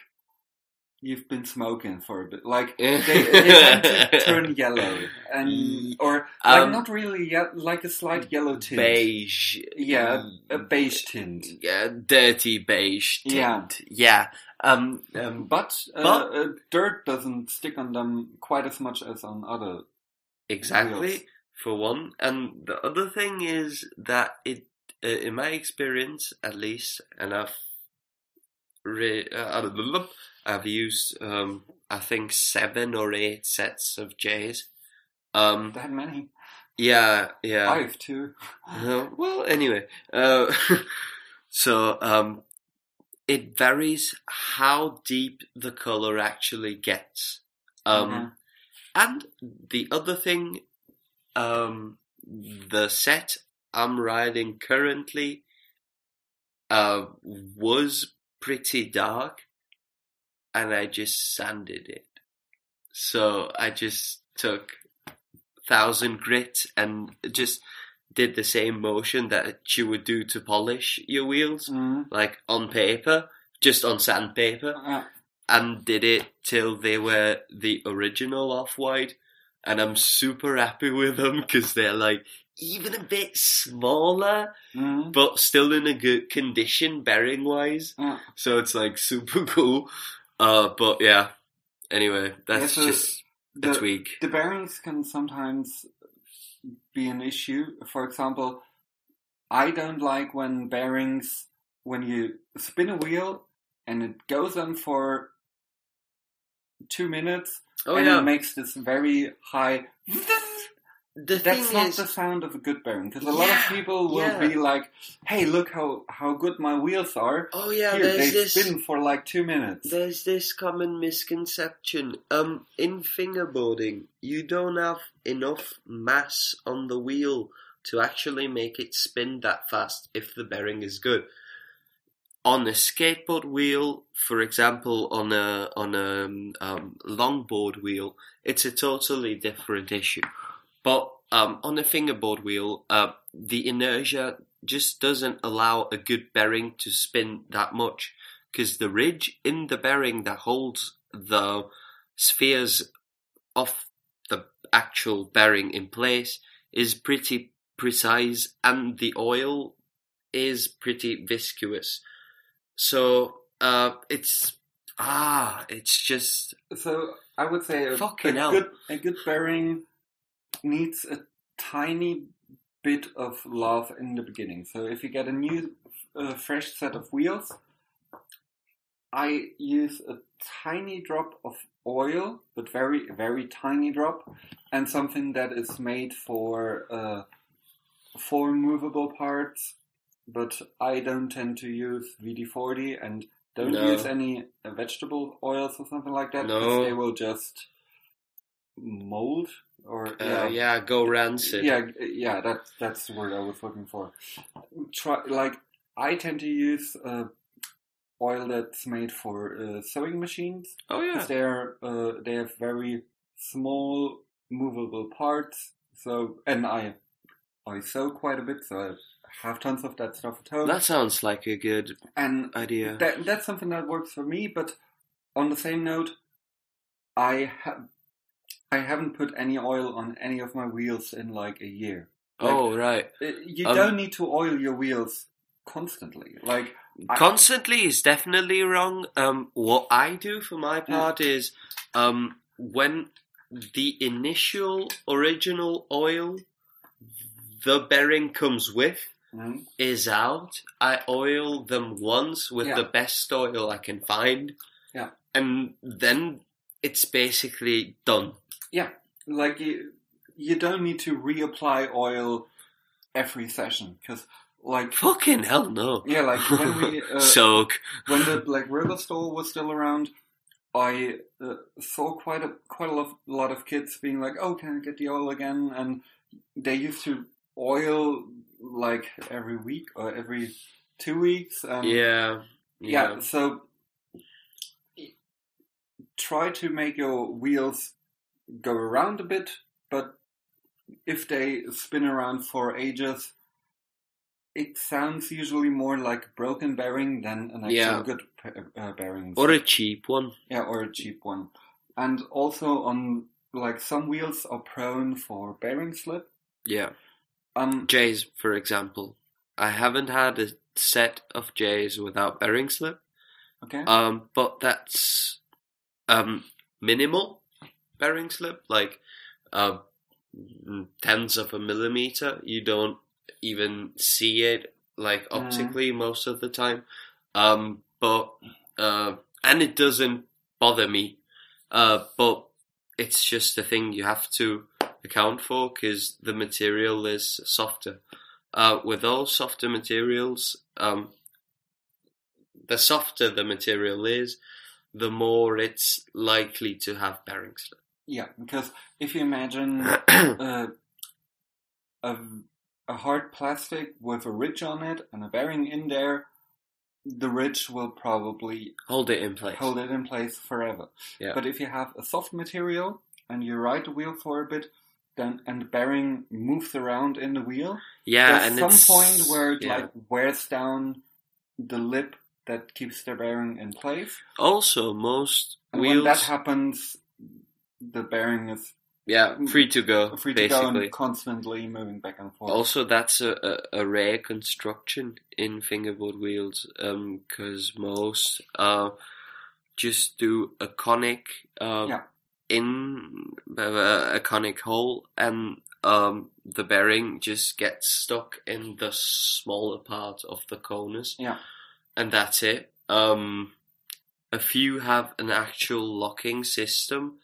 you've been smoking for a bit. Like they, they turn yellow, and or like Um, not really yet, like a slight yellow tint. beige. Yeah, a beige tint. Yeah, dirty beige tint. Yeah. yeah. Um, um, But, uh, But- uh, dirt doesn't stick on them quite as much as on other. Exactly, Wheels. For one. And the other thing is that it, uh, in my experience at least, and I've re- uh, I've used, um, I think seven or eight sets of J's. Um, That many. yeah, yeah. Five too. Uh, well, anyway, uh, so um, it varies how deep the color actually gets. Um, Mhm. and the other thing, um, the set I'm riding currently uh, was pretty dark, and I just sanded it. So I just took thousand grit and just did the same motion that you would do to polish your wheels, Mm. like on paper, just on sandpaper Uh, and did it till they were the original off white and i'm super happy with them because they're like even a bit smaller mm. but still in a good condition bearing wise Uh, so it's like super cool. Uh but yeah. Anyway that's Yeah, so just a the, tweak. the bearings can sometimes be an issue. For example, I don't like when bearings, when you spin a wheel and it goes on for two minutes oh and yeah it makes this very high. the That's not is the sound of a good bearing because a lot of people will yeah. be like, "Hey, look how how good my wheels are." oh yeah Here, there's they this spin for like two minutes. There's this common misconception. Um, in fingerboarding, you don't have enough mass on the wheel to actually make it spin that fast if the bearing is good. On a skateboard wheel, for example, on a on a um, longboard wheel, it's a totally different issue. But um, on a fingerboard wheel, uh, the inertia just doesn't allow a good bearing to spin that much because the ridge in the bearing that holds the spheres of the actual bearing in place is pretty precise and the oil is pretty viscous. So uh, it's ah, it's just So I would say a, Fucking a hell. good a good bearing needs a tiny bit of love in the beginning. So if you get a new uh, fresh set of wheels, I use a tiny drop of oil, but very, very tiny drop, and something that is made for uh, for movable parts. But I don't tend to use WD-40 and don't No. use any vegetable oils or something like that No. because they will just mold or Uh, yeah, go rancid. yeah, yeah, that's that's the word I was looking for. Try like I tend to use uh, oil that's made for uh, sewing machines. Oh yeah. They're uh, they have very small movable parts. So and I I sew quite a bit, so I have tons of that stuff at home. That sounds like a good and idea. that that's something that works for me. But on the same note, I have. I haven't put any oil on any of my wheels in like a year. oh right. Uh, You Um, don't need to oil your wheels constantly. Like, I- Constantly is definitely wrong. Um, what I do for my part is, um, when the initial original oil the bearing comes with is out, I oil them once with Yeah. the best oil I can find. Yeah. And then it's basically done. Yeah. Like you, you don't need to reapply oil every session because, like, Fucking hell no. yeah, like when we uh, Soak. when the Black River store was still around, I uh, saw quite a quite a lot, lot of kids being like, "Oh, can I get the oil again?" And they used to oil like every week or every two weeks. And Yeah. yeah, so try to make your wheels go around a bit, but if they spin around for ages, it sounds usually more like a broken bearing than an actual Yeah. good uh, bearing. Or a cheap one. yeah, or a cheap one. And also on like some wheels are prone for bearing slip. Yeah. Um, J's, for example. I haven't had a set of J's without bearing slip. okay. Um, but that's um minimal bearing slip, like uh, tenths of a millimeter. You don't even see it like Mm. optically most of the time. Um, but uh, and it doesn't bother me. Uh, but it's just a thing you have to account for because the material is softer. Uh, with all softer materials, um, the softer the material is, the more it's likely to have bearing slip. yeah, because if you imagine uh, a, a hard plastic with a ridge on it and a bearing in there, the ridge will probably Hold it in place. hold it in place forever. Yeah. But if you have a soft material and you ride the wheel for a bit, then and the bearing moves around in the wheel, yeah, there's and some point where it yeah. like wears down the lip that keeps the bearing in place. also most And wheels, when that happens, the bearing is yeah, free to go free to go and constantly moving back and forth. Also, that's a, a, a rare construction in fingerboard wheels because most uh, just do a conic uh, Yeah. In a conic hole, and um, the bearing just gets stuck in the smaller part of the conus. Yeah. and that's it. Um, a few have an actual locking system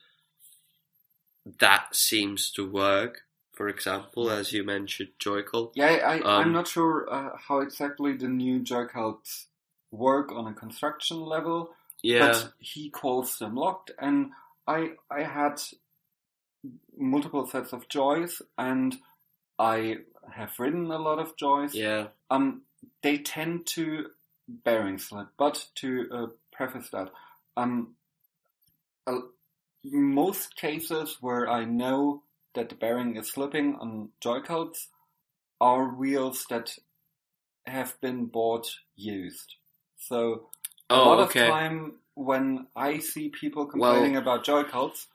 that seems to work. For example, as you mentioned, Joycult. Yeah, I, I'm Um, not sure uh, how exactly the new Joycults work on a construction level, Yeah, but he calls them locked, and I I had multiple sets of joys, and I have ridden a lot of joys. yeah, Um, they tend to bearing slip, but to uh, preface that, um, uh, most cases where I know that the bearing is slipping on joycults are wheels that have been bought used. So a Oh, lot okay. of time when I see people complaining about joy cults,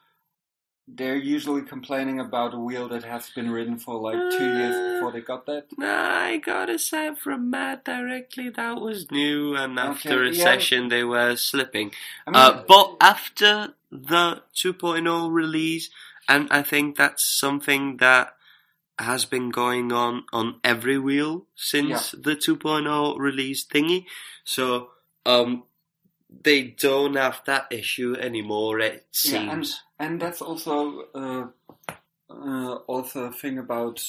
they're usually complaining about a wheel that has been ridden for like two years Uh, before they got that. Nah, I got a set from Matt directly. That was new, and after Okay, a yeah. session, they were slipping. I mean, Uh, but after the 2.0 release, and I think that's something that has been going on on every wheel since the 2.0 release thingy. So, um, they don't have that issue anymore. It Yeah, and seems. and that's also uh, uh, also a thing about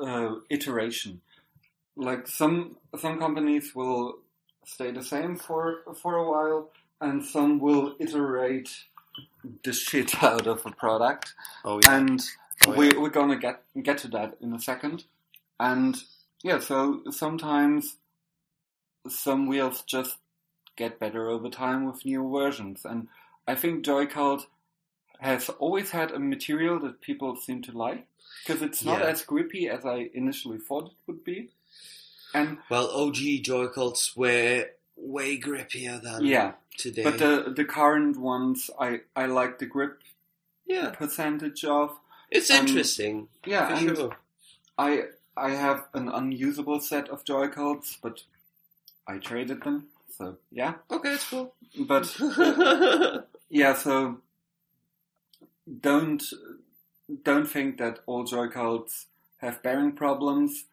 uh, iteration. Like some some companies will stay the same for for a while, and some will iterate the shit out of a product. oh yeah. And Oh, we, yeah. we're gonna get get to that in a second. And yeah, so sometimes some wheels just get better over time with new versions. And I think Joycult has always had a material that people seem to like because it's not Yeah. as grippy as I initially thought it would be. And Well, OG Joy-Cults were way grippier than yeah, today. but the the current ones I I like the grip yeah, percentage of. it's um, interesting Yeah, for and sure. I I have an unusable set of Joy-Cults, but I traded them. So yeah, Okay, it's cool. but yeah, so don't don't think that all Joy-Cults have bearing problems.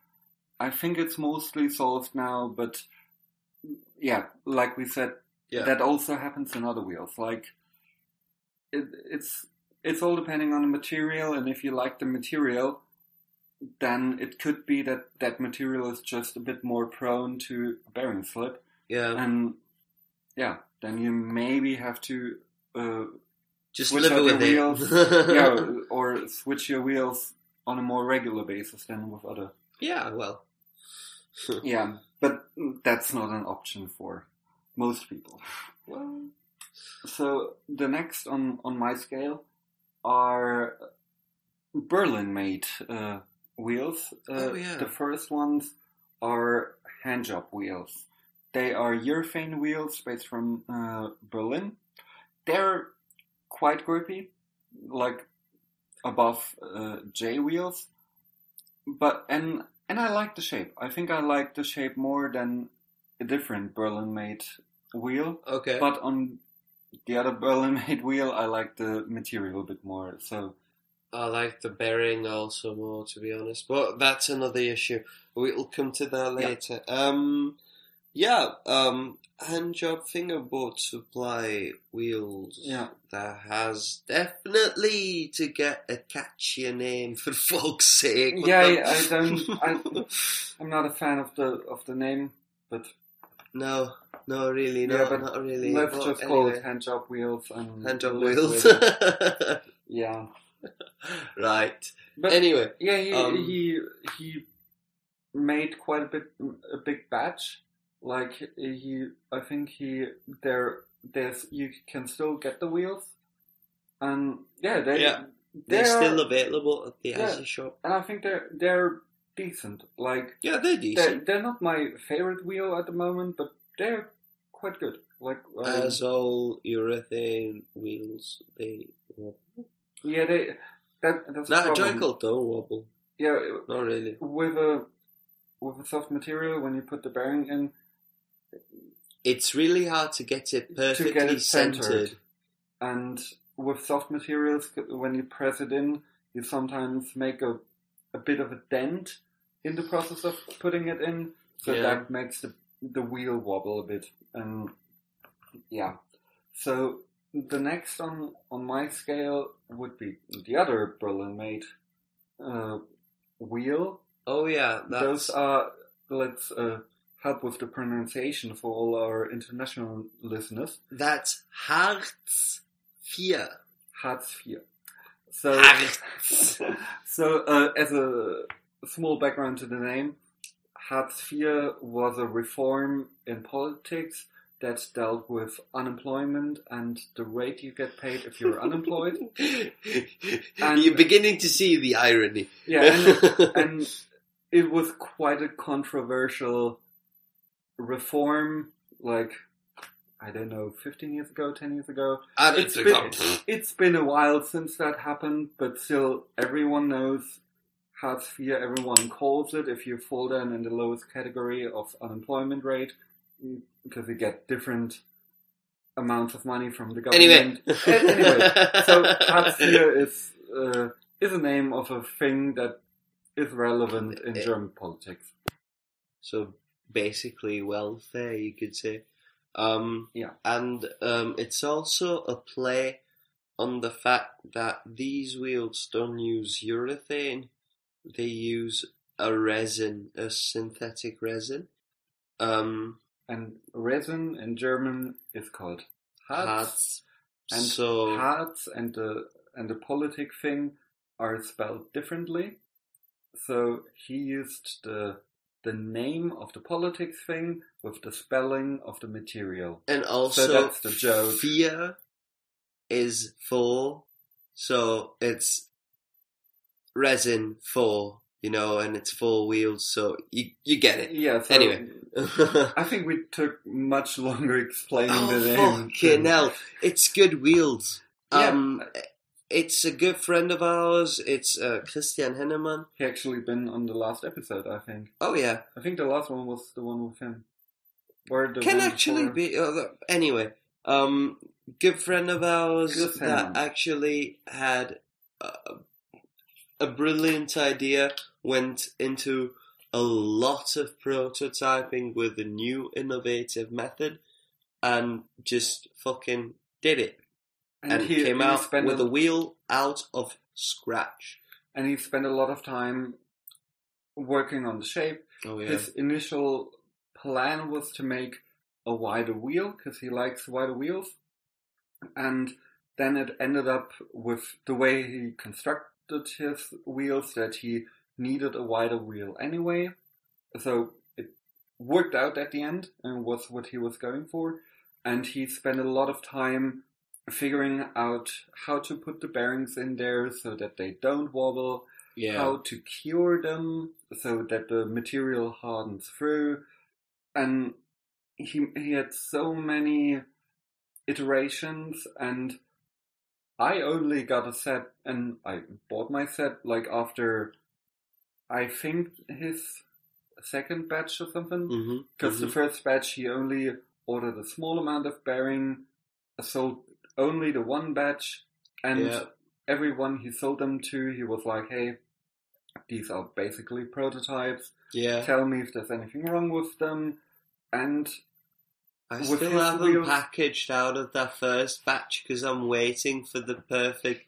I think it's mostly solved now, but yeah, like we said, yeah, that also happens in other wheels. Like it, it's it's all depending on the material, and if you like the material, then it could be that that material is just a bit more prone to bearing slip, yeah. and yeah, then you maybe have to uh, Just switch live out with your it. wheels, yeah, or switch your wheels on a more regular basis than with other. yeah, well. Yeah, but that's not an option for most people. well, So the next on on my scale are Berlin made uh, wheels. Uh, Oh, yeah. The first ones are Handjob wheels. They are urethane wheels based from uh, Berlin. They're quite grippy, like above uh, J wheels. But and and I like the shape. I think I like the shape more than a different Berlin made wheel. okay. But on the other Berlin made wheel, I like the material a bit more. So I like the bearing also more, to be honest. But that's another issue. We'll come to that later. Um, yeah, um, Handjob fingerboard supply wheels. Yeah. That has definitely to get a catchier name for folks' sake. What yeah, I, don't. I, I'm not a fan of the of the name, but no, no, really, no, Yeah, but not really. let's But just call anyway, it Handjob wheels and Handjob wheels. yeah, right. but Anyway, yeah, he um, he he made quite a bit a big batch. Like he, I think he there there's you can still get the wheels, and yeah, they Yeah. they're they're still available at the Yeah. Azure shop. and I think they're they're decent. Like Yeah, they're they're, decent. they're not my favorite wheel at the moment, but they're quite good. Like um, As all urethane wheels, they wobble. yeah, they that that's Nah, problem. Joycult don't wobble. Yeah, Not really. with a with a soft material when you put the bearing in, It's really hard to get it perfectly to get it centered. centered. and with soft materials, when you press it in, you sometimes make a a bit of a dent in the process of putting it in, so Yeah. that makes the the wheel wobble a bit. And yeah, so the next on on my scale would be the other Berlin made uh, wheel. Oh yeah, that's Those are let's uh, help with the pronunciation for all our international listeners. that's Hartz Vier. Hartz IV. So, Hartz. so uh, as a small background to the name, Hartz IV was a reform in politics that dealt with unemployment and the rate you get paid if you're unemployed. And- You're beginning to see the irony. Yeah, and, and it was quite a controversial reform, like I don't know, fifteen years ago, ten years ago. I don't It's think been, I'm- it's been a while since that happened, but still, everyone knows Hartz IV. Everyone calls it if you fall down in the lowest category of unemployment rate because you get different amounts of money from the government. A- anyway, so Hartz IV is uh, is a name of a thing that is relevant in Eh. German politics. So basically welfare, you could say. Um, Yeah. and um, it's also a play on the fact that these wheels don't use urethane; they use a resin, a synthetic resin. Um, And resin in German is called Harz. And so Harz and the and the politic thing are spelled differently. So he used the the name of the politics thing with the spelling of the material. and also that's the joke. Fear is four, so it's resin four, you know, and it's four wheels, so you you get it. Yeah. So Anyway. I think we took much longer explaining oh the name. fucking hell! It's good wheels. Yeah. Um, it's a good friend of ours. It's uh, Christian Henneman. He actually been on the last episode, I think. Oh yeah, I think the last one was the one with him. Or the can actually before. be. Uh, anyway, um, good friend of ours friend. that actually had a, a brilliant idea. Went into a lot of prototyping with a new innovative method, and just fucking did it. And, he came out with a, a wheel out of scratch. and he spent a lot of time working on the shape. Oh yeah, His initial plan was to make a wider wheel because he likes wider wheels, and then it ended up with the way he constructed his wheels that he needed a wider wheel anyway. So it worked out at the end and was what he was going for. And he spent a lot of time figuring out how to put the bearings in there so that they don't wobble, yeah. how to cure them so that the material hardens through. And he he had so many iterations and I only got a set and I bought my set like after I think his second batch or something. Mm-hmm. Because the mm-hmm. first batch he only ordered a small amount of bearing, sold only the one batch, and Yeah. everyone he sold them to, he was like, "Hey, these are basically prototypes. yeah. Tell me if there's anything wrong with them." And I with still have them wheels- packaged out of that first batch because I'm waiting for the perfect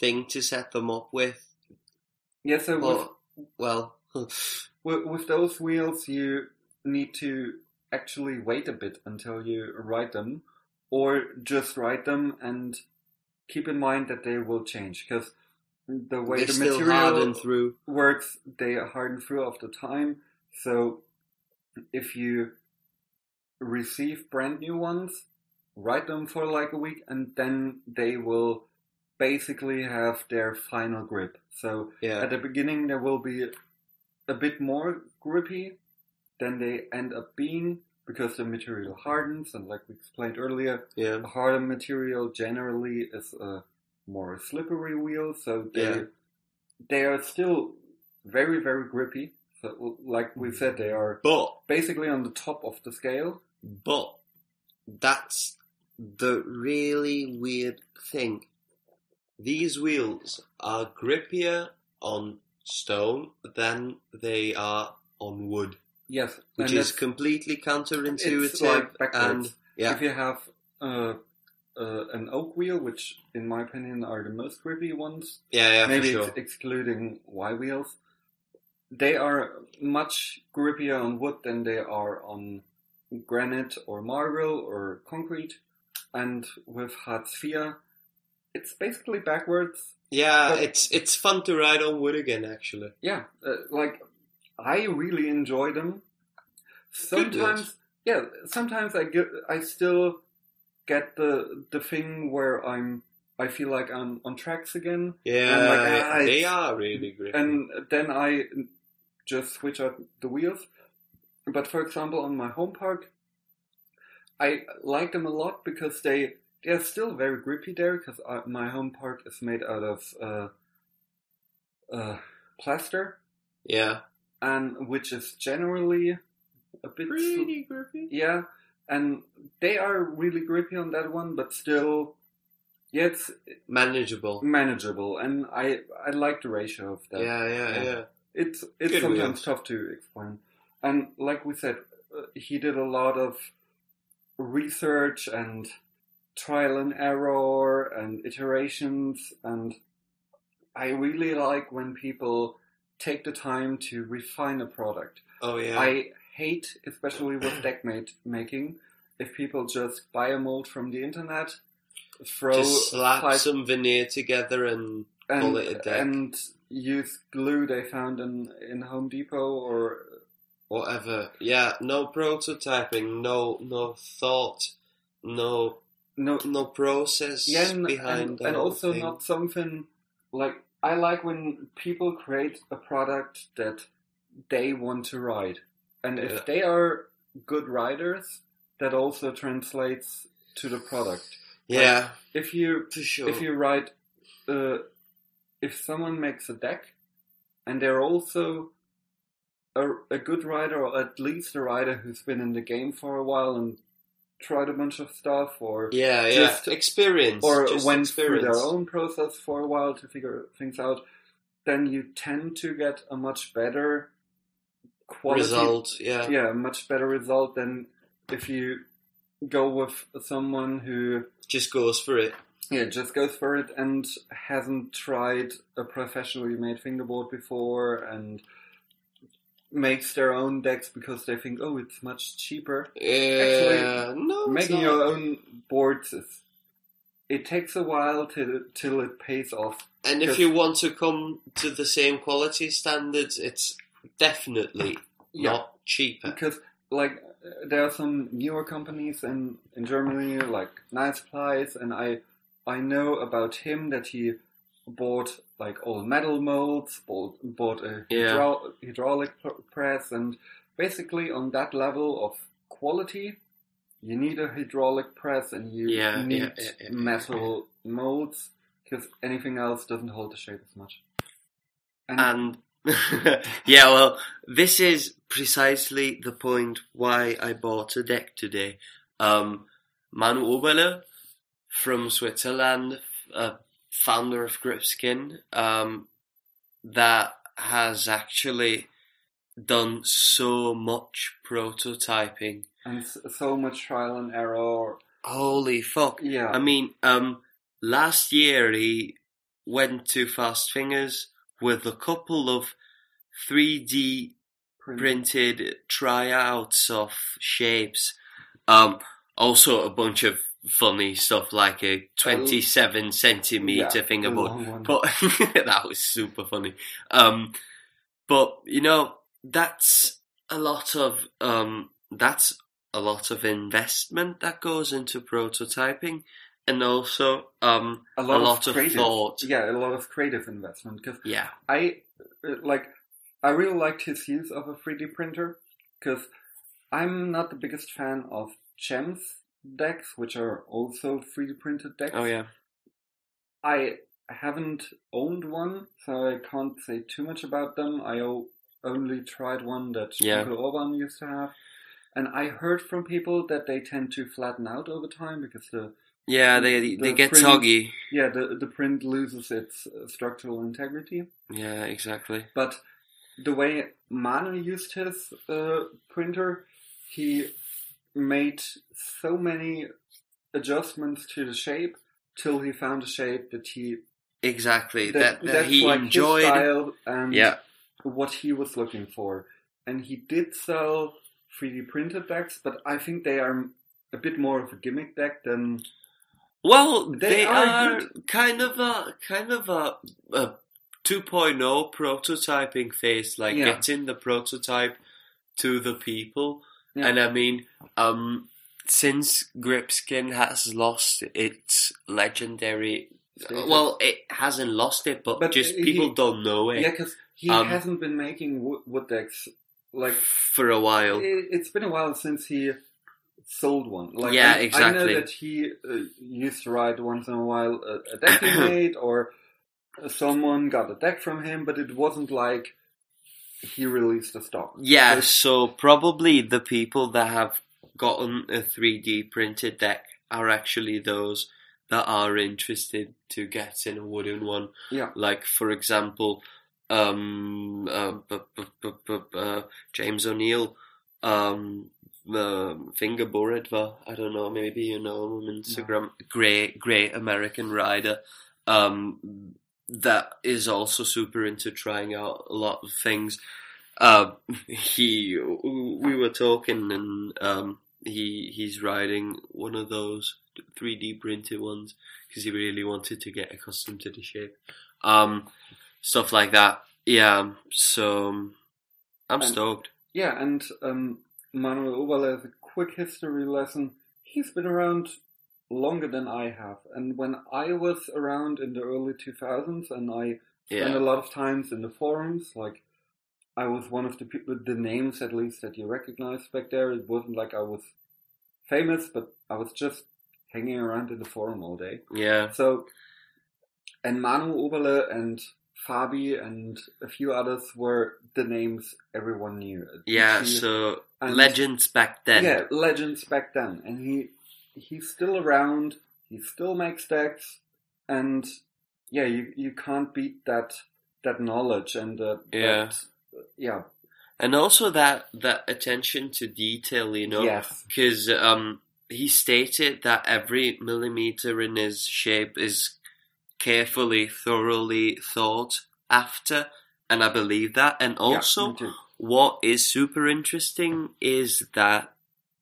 thing to set them up with. yeah, so with, Well, well, with with those wheels, you need to actually wait a bit until you ride them, or just write them and keep in mind that they will change because the way they the material through. works, they harden through the time. So if you receive brand new ones, write them for like a week, and then they will basically have their final grip. So Yeah, at the beginning, there will be a bit more grippy than they end up being because the material hardens, and like we explained earlier, yeah, a harder material generally is a more slippery wheel, so they Yeah. they are still very very grippy. So, like we said, they are but basically on the top of the scale. but that's the really weird thing. These wheels are grippier on stone than they are on wood, Yes, which is completely counterintuitive. it's like and yeah, If you have uh, uh, an oak wheel, which in my opinion are the most grippy ones, yeah, yeah, maybe sure. excluding Y wheels, they are much grippier on wood than they are on granite or marble or concrete. And with Harz IV, it's basically backwards. Yeah, it's it's fun to ride on wood again, actually. Yeah, uh, like I really enjoy them. Sometimes, yeah, sometimes I get, I still get the the thing where I'm, I feel like I'm on tracks again, Yeah, like, ah, they are really great. and then I just switch out the wheels. But for example, on my home park, I like them a lot because they they're still very grippy there because my home park is made out of uh, uh, plaster, yeah, and which is generally a bit pretty grippy. yeah, and they are really grippy on that one, but still, yeah, it's Manageable. manageable, and I I like the ratio of that. Yeah, yeah, Yeah. yeah. It's it's Good sometimes wheels. tough to explain, and like we said, uh, he did a lot of research and trial and error and iterations and I really like when people take the time to refine a product. Oh yeah. I hate, especially with deck mate making, if people just buy a mold from the internet, throw Just slap five- some veneer together and and, call it a deck. and use glue they found in in Home Depot or whatever. Yeah, no prototyping, no no thought, no no no process yeah and, behind and, and also thing. not something like I like when people create a product that they want to ride, and if Yeah. they are good riders, that also translates to the product. Yeah, If you sure. if you write, uh, if someone makes a deck, and they're also a, a good rider, or at least a rider who's been in the game for a while and tried a bunch of stuff, or yeah, yeah, just- experience or just went experience. through their own process for a while to figure things out, then you tend to get a much better quality result. Yeah, Yeah, a much better result than if you go with someone who just goes for it. yeah just goes for it and hasn't tried a professionally made fingerboard before and makes their own decks because they think oh it's much cheaper Yeah, no, it's making your own boards is it takes a while till till it pays off. And if you want to come to the same quality standards, it's definitely Yeah. not cheaper. Because like there are some newer companies in in Germany like Nice Plies, and I I know about him that he bought like all metal molds, bought, bought a Yeah. hydro- hydraulic pr- press, and basically on that level of quality, you need a hydraulic press and you Yeah, need yeah, metal molds because anything else doesn't hold the shape as much. And yeah, well, this is precisely the point why I bought a deck today. Um, Manu Oberle from Switzerland, uh, founder of Gripskin, um, that has actually done so much prototyping. and so much trial and error. Holy fuck! Yeah, I mean, um, last year he went to Fast Fingers with a couple of 3D print- printed tryouts of shapes. Um, also a bunch of funny stuff like a 27 centimeter yeah, fingerboard. the long one. But that was super funny. Um, but you know, that's a lot of um, that's a lot of investment that goes into prototyping, and also um, a a lot, lot of, of creative, thought. Yeah, a lot of creative investment because yeah, I like. I really liked his use of a 3D printer because I'm not the biggest fan of Gems decks, which are also 3D printed decks. oh yeah, I haven't owned one, so I can't say too much about them. I o- only tried one that Yeah. Uncle Orban used to have. And I heard from people that they tend to flatten out over time because the yeah. They The they get print- soggy. yeah the the print loses its uh, structural integrity. Yeah, exactly. But the way Manu used his uh, printer, he made so many adjustments to the shape till he found a shape that he Exactly. that, That, that he like enjoyed. and Yeah. what he was looking for. And he did sell 3D printed decks, but I think they are a bit more of a gimmick deck than Well, They they, are are, kind of a kind of a, a 2.0 prototyping phase, like Yeah. getting the prototype to the people. Yeah. And I mean, um, since Gripskin has lost its legendary, Status. well, it hasn't lost it, but, But just he- people don't know it yeah, because he Um, hasn't been making wood, wood decks like for a while. it, it's been a while since he sold one. Like Yeah, I, I know that he uh, used to write once in a while a, a deck he made, or someone got a deck from him, but it wasn't like he released a stock. Yeah, There's- so probably the people that have gotten a 3D printed deck are actually those that are interested to get in a wooden one. Yeah. Like, for example, um, uh, bu- bu- bu- uh, James O'Neill um, um, Finger Boredva. I don't know. Maybe you know him on Instagram. Great, great American rider. Um, that is also super into trying out a lot of things. Uh, he, we were talking, and um, he he's riding one of those 3D printed ones because he really wanted to get accustomed to the shape. Um, stuff like that. Yeah. So I'm And- stoked. Yeah, and um, Manuel Oberle, as a quick history lesson, he's been around longer than I have. And when I was around in the early 2000s and I spent a lot of times in the forums, like I was one of the people, the names at least that you recognize back there. It wasn't like I was famous, but I was just hanging around in the forum all day. Yeah. So, and Manu Oberle and Fabi and a few others were the names everyone knew. Yeah. So and- legends back then. Yeah, legends back then, and he he's still around. He still makes decks, and yeah, you you can't beat that that knowledge and uh, Yeah. that, yeah, And also that that attention to detail, you know. yes, because um, he stated that every millimeter in his shape is carefully, thoroughly thought after, and I believe that. And also, too. what is super interesting is that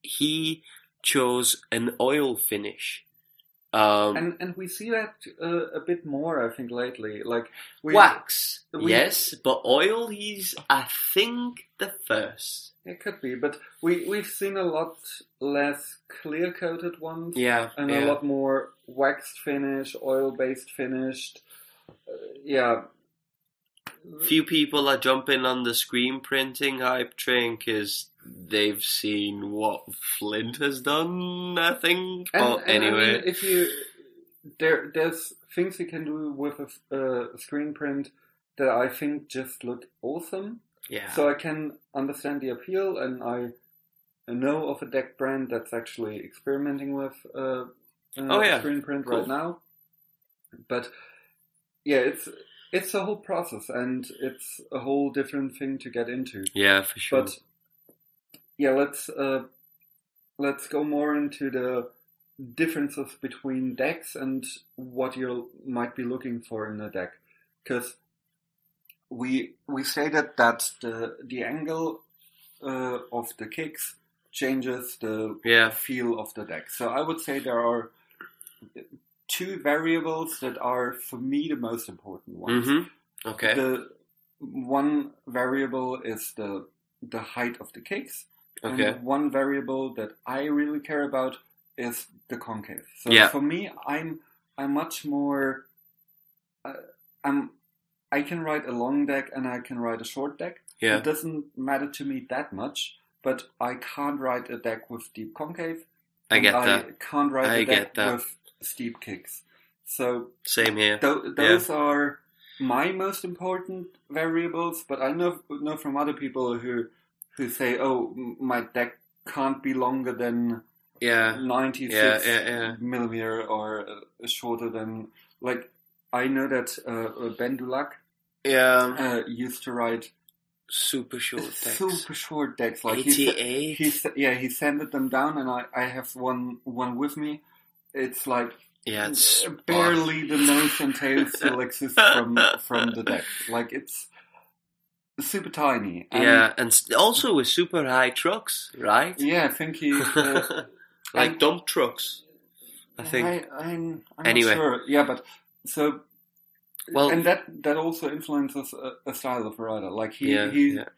he chose an oil finish. Um, and and we see that uh, a bit more, I think, lately. Like we, wax, we- yes, but oil. He's, I think, the first. it could be, but we we've seen a lot less clear coated ones. Yeah, and yeah. a lot more waxed finish, oil based finished. Uh, yeah. Few people are jumping on the screen printing hype train because they've seen what Flint has done. I think. And, but and I anyway, mean, if you there, there's things you can do with a uh, screen print that I think just look awesome. yeah, So I can understand the appeal, and I know of a deck brand that's actually experimenting with uh, uh, Oh, yeah. screen print Cool. right now. But yeah, it's it's a whole process, and it's a whole different thing to get into. yeah, for sure. But yeah, let's uh, let's go more into the differences between decks and what you might be looking for in a deck, because we we stated that the the angle uh, of the kicks changes the yeah, feel of the deck. So I would say there are two variables that are for me the most important ones. hmm Okay. The one variable is the the height of the cakes. okay. and one variable that I really care about is the concave. So Yeah. for me, I'm I'm much more. Uh, I'm I can write a long deck and I can write a short deck. Yeah. It doesn't matter to me that much, but I can't write a deck with deep concave. I get I that. can't write I a deck get that. with steep kicks. So Same here. Tho- those are my most important variables, but I know know from other people who who say, "Oh, my deck can't be longer than Yeah. ninety Yeah, yeah, yeah. millimeter or uh, shorter than like." I know that uh, uh, Ben Dulac Yeah. uh, used to write Super short text. super short decks. Like he, se- 88. he yeah he sanded them down, and I, I have one one with me. It's like yeah, it's Uh, barely the nose and tail still exists from from the deck. Like it's super tiny. And yeah, and also with super high trucks, right? yeah. I think he. Uh, like dump trucks. I think. I, I'm, I'm Anyway. not sure. Yeah, but so. Well- and that that also influences a, a style of rider. Like he yeah, he yeah.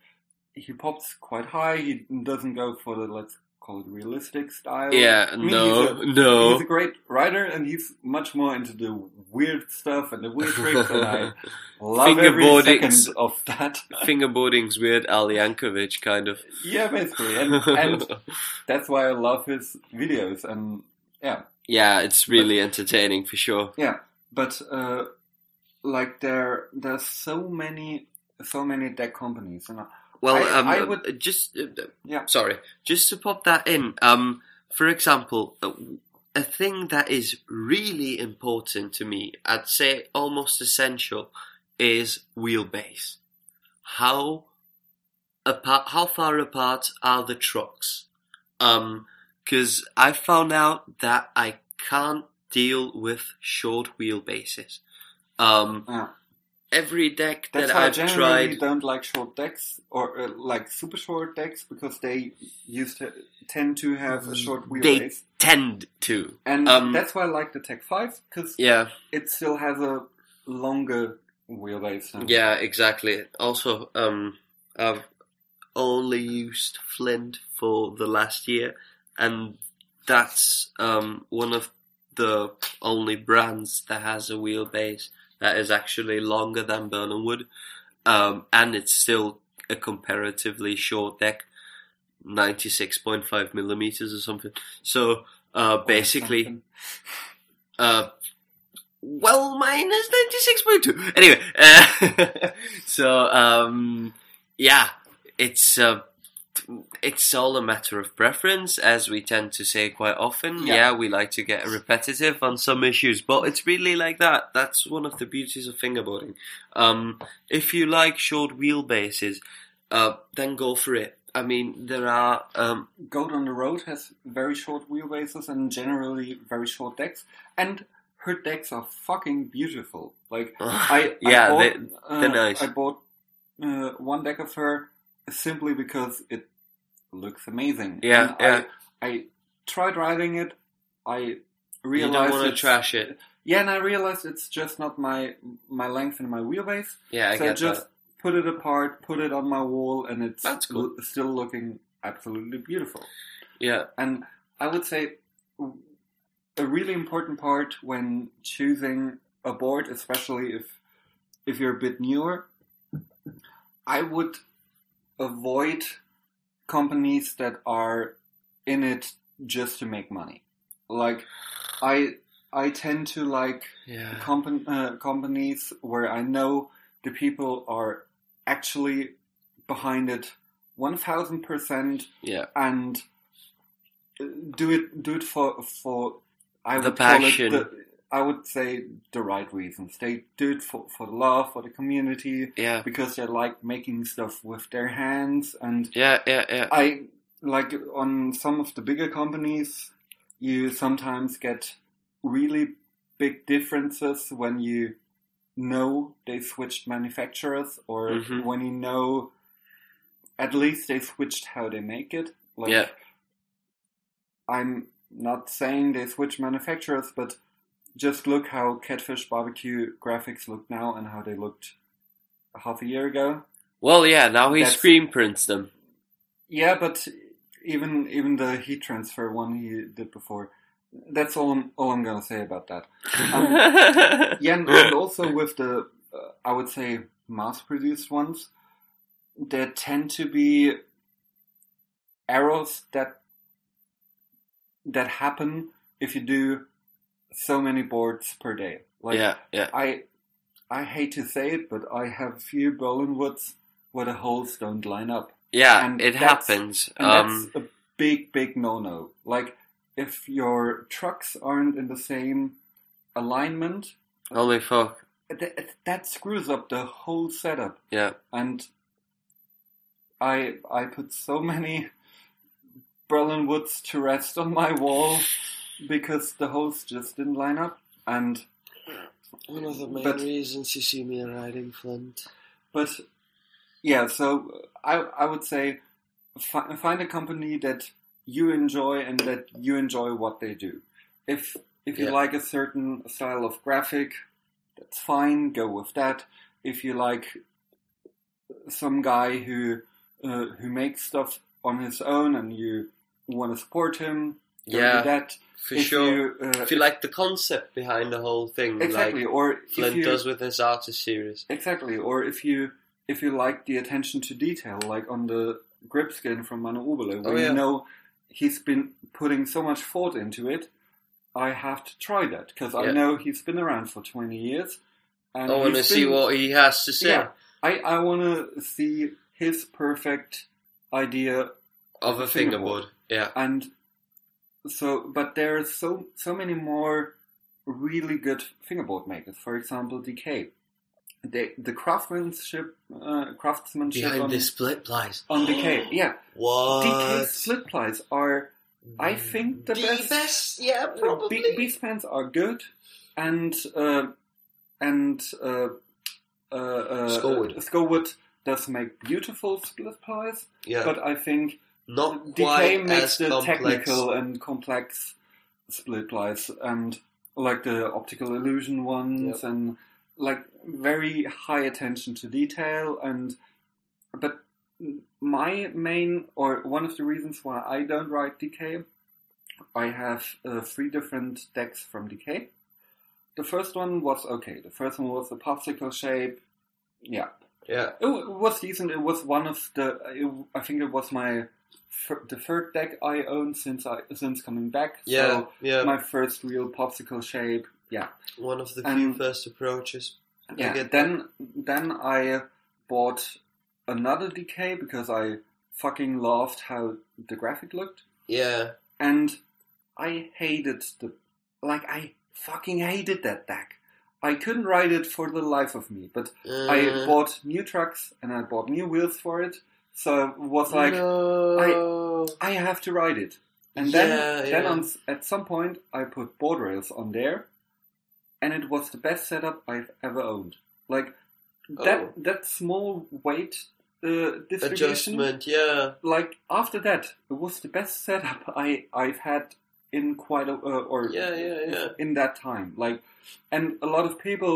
he pops quite high. He doesn't go for the let's call it realistic style. Yeah, I mean, no, he's a- no. He's a great writer, and he's much more into the weird stuff and the weird tricks, and I love every Fingerboardings. second of that. Fingerboarding's weird Al Yankovic kind of. Yeah, basically, and, and that's why I love his videos. And yeah, yeah, it's really entertaining for sure. yeah, but uh, like there, there's so many, so many deck companies, and I, Well, I- um, I uh, would- just uh, Yeah. Sorry, just to pop that in. Um, for example, uh, a thing that is really important to me, I'd say almost essential, is wheelbase. How apart? How far apart are the trucks? Um, because I found out that I can't deal with short wheelbases. Um, Yeah. Every deck That's that why I I've generally tried, don't like short decks or uh, like super short decks because they used to tend to have a short wheelbase. They- tend to. and um, that's why I like the Tech Five because Yeah, it still has a longer wheelbase. Than yeah, exactly. Also, um, I've only used Flint for the last year, and that's um one of the only brands that has a wheelbase that is actually longer than Berlin Wood, um, and it's still a comparatively short deck, ninety six point five millimeters or something. So, uh, basically, uh, well, mine is 96.2. Anyway, uh, so, um, yeah, it's, uh, it's all a matter of preference, as we tend to say quite often. Yeah. Yeah. we like to get repetitive on some issues, but it's really like that. That's one of the beauties of fingerboarding. Um, if you like short wheelbases, uh, then go for it. I mean, there are, um, Goat on the Road has very short wheelbases and generally very short decks, and her decks are fucking beautiful. Like I, yeah, I bought, they, uh, they're nice. I bought uh, one deck of her simply because it looks amazing. Yeah, And yeah. I, I tried riding it. I realized you don't want to trash it. Yeah, and I realized it's just not my my length and my wheelbase. Yeah, I so I just that. put it apart, put it on my wall, and it's That's cool. l- still looking absolutely beautiful. Yeah, And I would say a really important part when choosing a board, especially if if you're a bit newer, I would avoid companies that are in it just to make money. Like I I tend to like yeah, compan- uh, companies where I know the people are actually behind it one thousand percent yeah. and uh, do it do it for for I The would call passion. it the, I would say the right reasons. They do it for for love for the community Yeah, because they like making stuff with their hands and yeah, yeah, yeah. I like on some of the bigger companies, you sometimes get really big differences when you know they switched manufacturers or Mhm. when you know at least they switched how they make it. Like Yeah. I'm not saying they switch manufacturers, but just look how Catfish Barbecue graphics look now and how they looked a half a year ago. Well, yeah. Now he That's- screen prints them. Yeah, but even even the heat transfer one he did before, that's all I'm, all I'm gonna say about that. Um, Yeah, and, and also with the uh, I would say mass-produced ones, there tend to be errors that that happen if you do so many boards per day. Like yeah, yeah, I I hate to say it, but I have a few Berlin woods where the holes don't line up. yeah. and it happens. And Um, that's a big, big no-no. Like, if your trucks aren't in the same alignment, holy fuck. that, that screws up the whole setup. Yeah, And I I put so many Berlin woods to rest on my wall because the holes just didn't line up. And one of the main But- reasons you see me riding Flint. but yeah, so I I would say fi- find a company that you enjoy and that you enjoy what they do. If if you Yeah. like a certain style of graphic, that's fine. Go with that. If you like some guy who uh, who makes stuff on his own and you want to support him, Yeah, that. for if sure. You, uh, if you like the concept behind the whole thing, exactly, like or if Flint you, does with his artist series. Exactly, or if you if you like the attention to detail, like on the Gripskin from Manu Oberle, where Oh, yeah. you know he's been putting so much thought into it, I have to try that because I know he's been around for twenty years. And I want to see what he has to say Yeah, I I want to see his perfect idea, of a fingerboard. fingerboard. Yeah, and so but there are so so many more really good fingerboard makers. For example, DK. the the craftsmanship uh, craftsmanship Behind on, the split plies. on DK. Yeah, What? DK split plies are I think the best- Yeah, probably. B, B spans are good, and uh, and uh, uh, uh. Skullwood does make beautiful split plies, yeah, but I think not quite makes the complex. technical and complex split plies, and like the optical illusion ones, and like very high attention to detail. And but my main or one of the reasons why I don't write DK, I have uh, three different decks from DK. The first one was okay. The first one was the popsicle shape. Yeah, Yeah, it w- was decent. It was one of the. It, I think it was my the third deck I own since I since coming back. yeah, So yeah. my first real popsicle shape. Yeah, One of the and- few first approaches. Yeah. get Then then I bought another DK because I fucking loved how the graphic looked, Yeah, and I hated the like I fucking hated that deck. I couldn't ride it for the life of me, but I uh, bought new trucks and I bought new wheels for it. So it was like no. I have to ride it. And Yeah, then then yeah. on, at some point I put board rails on there, and it was the best setup I've ever owned. Like that Oh. that small weight uh, distribution. adjustment. Yeah, Like after that, it was the best setup I I've had in quite a uh, or yeah, yeah, yeah. in that time. Like, and a lot of people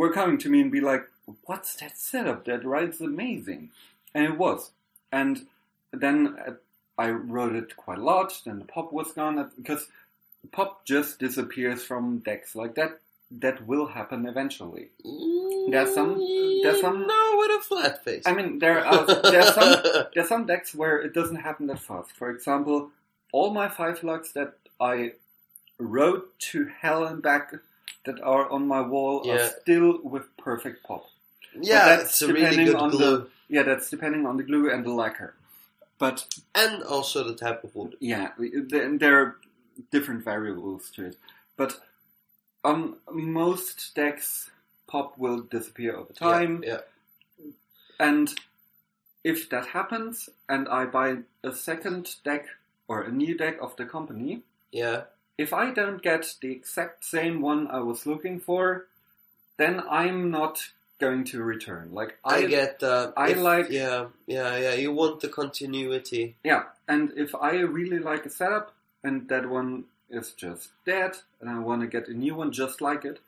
were coming to me and be like, "What's that setup? That ride's amazing," and it was. And then uh, I wrote it quite a lot. Then the pop was gone uh, because pop just disappears from decks like that. That will happen eventually. There's some- there's some- No, with a flat face. I mean, there are there's some there's some decks where it doesn't happen that fast. For example, all my five lugs that I wrote to hell and back that are on my wall Yeah. are still with perfect pop. Yeah, that's it's a really depending good on the- Yeah, that's depending on the glue and the lacquer. But and also the type of wood. yeah, there are different variables to it. But on most decks, pop will disappear over time. Yeah, And if that happens, and I buy a second deck or a new deck of the company, yeah, if I don't get the exact same one I was looking for, then I'm not going to return. Like I, I, get that. I If- like- Yeah, yeah, yeah. You want the continuity. yeah, and if I really like a setup and that one is just dead, and I want to get a new one just like it,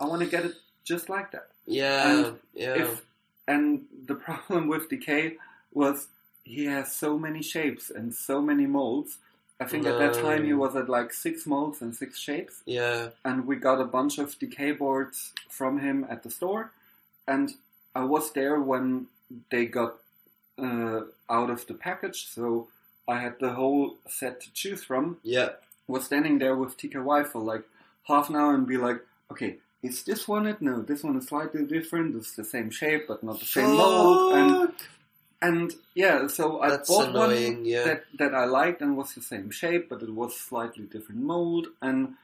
I want to get it just like that. Yeah, And yeah. if and the problem with DK was he has so many shapes and so many molds. I think at that time he was at like six molds and six shapes, yeah, and we got a bunch of DK boards from him at the store, and I was there when they got uh, out of the package, so I had the whole set to choose from. yeah. Was standing there with TKY for like half an hour and be like, okay, is this one it? No, this one is slightly different. It's the same shape, but not the same mold. And and yeah, so I That's bought annoying, one yeah. that that I liked and was the same shape, but it was slightly different mold. And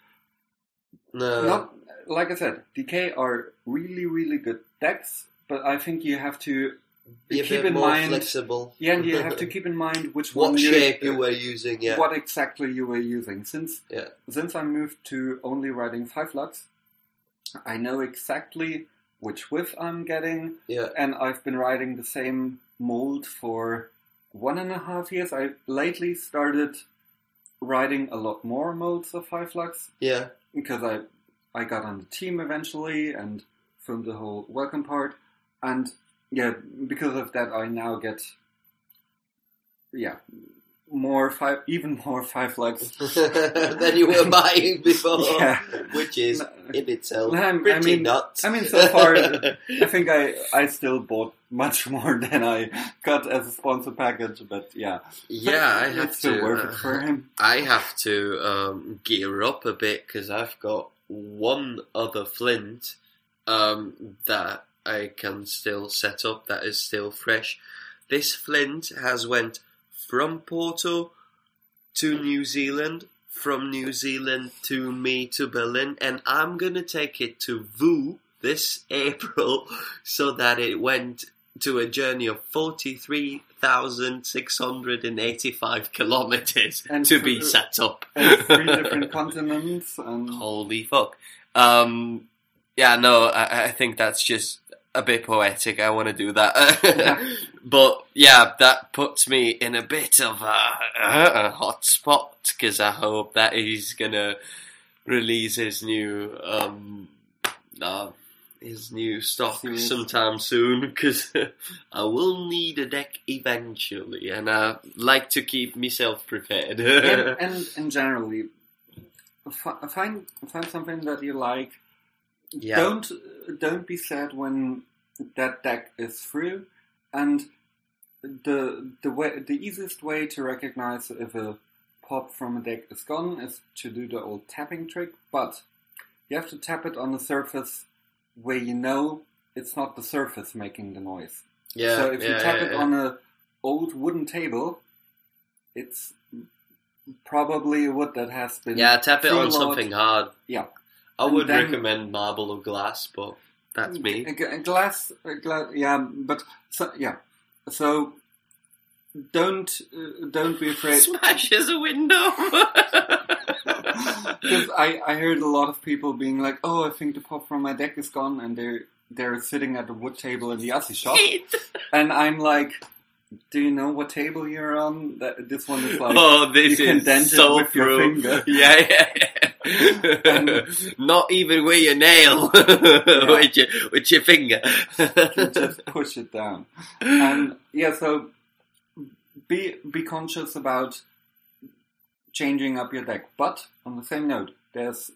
no, not like I said, DK are really really good decks, but I think you have to be keep in more mind. flexible. Yeah, and you have to keep in mind which one what you- shape you were using. Yeah, what exactly you were using. Since Yeah. since I moved to only writing five lux, I know exactly which width I'm getting, yeah, and I've been writing the same mold for one and a half years. I lately started writing a lot more molds of five lux yeah. Because I I got on the team eventually and filmed the whole welcome part, and yeah, because of that, I now get yeah more five, even more five lux. than you were buying before, Yeah. which is in itself I mean- pretty I mean- nuts. I mean, so far, I think I I still bought much more than I got as a sponsor package, but yeah, yeah, I have to. worth uh, it for him. I have to um, gear up a bit because I've got one other flint um, that I can still set up that is still fresh. This flint has went from Porto to New Zealand, from New Zealand to me to Berlin, and I'm gonna take it to Woo this April so that it went to a journey of 43,685 kilometers to be set up. And three different continents. And Holy fuck. Um, yeah, no, I, I think that's just a bit poetic. I want to do that. but yeah, that puts me in a bit of a, a hot spot because I hope that he's gonna release his new, um, uh, his new stock sometime soon because I will need a deck eventually and I like to keep myself prepared. and, and, and generally, find find something that you like. yeah. Don't don't be sad when that deck is through. And the the way the easiest way to recognize if a pop from a deck is gone is to do the old tapping trick. But you have to tap it on the surface where you know it's not the surface making the noise. yeah. so if you tap yeah, it yeah. on a old wooden table, it's probably wood that has been Yeah, tap it on something hard. Yeah. I And would then- recommend marble or glass, but that's me. A, g- a glass, a gla- yeah, but so, yeah. So don't uh, don't be afraid. Smashes a window. Because I, I heard a lot of people being like, "Oh, I think the pop from my deck is gone," and they're they're sitting at the wood table in the Aussie shop, and I'm like, "Do you know what table you're on? That this one is like." oh, this you can dent is it so with your through. finger. Yeah, yeah, yeah. And- Not even with your nail, with your with your finger. to just push it down. And yeah, so be be conscious about changing up your deck. But on the same note, there's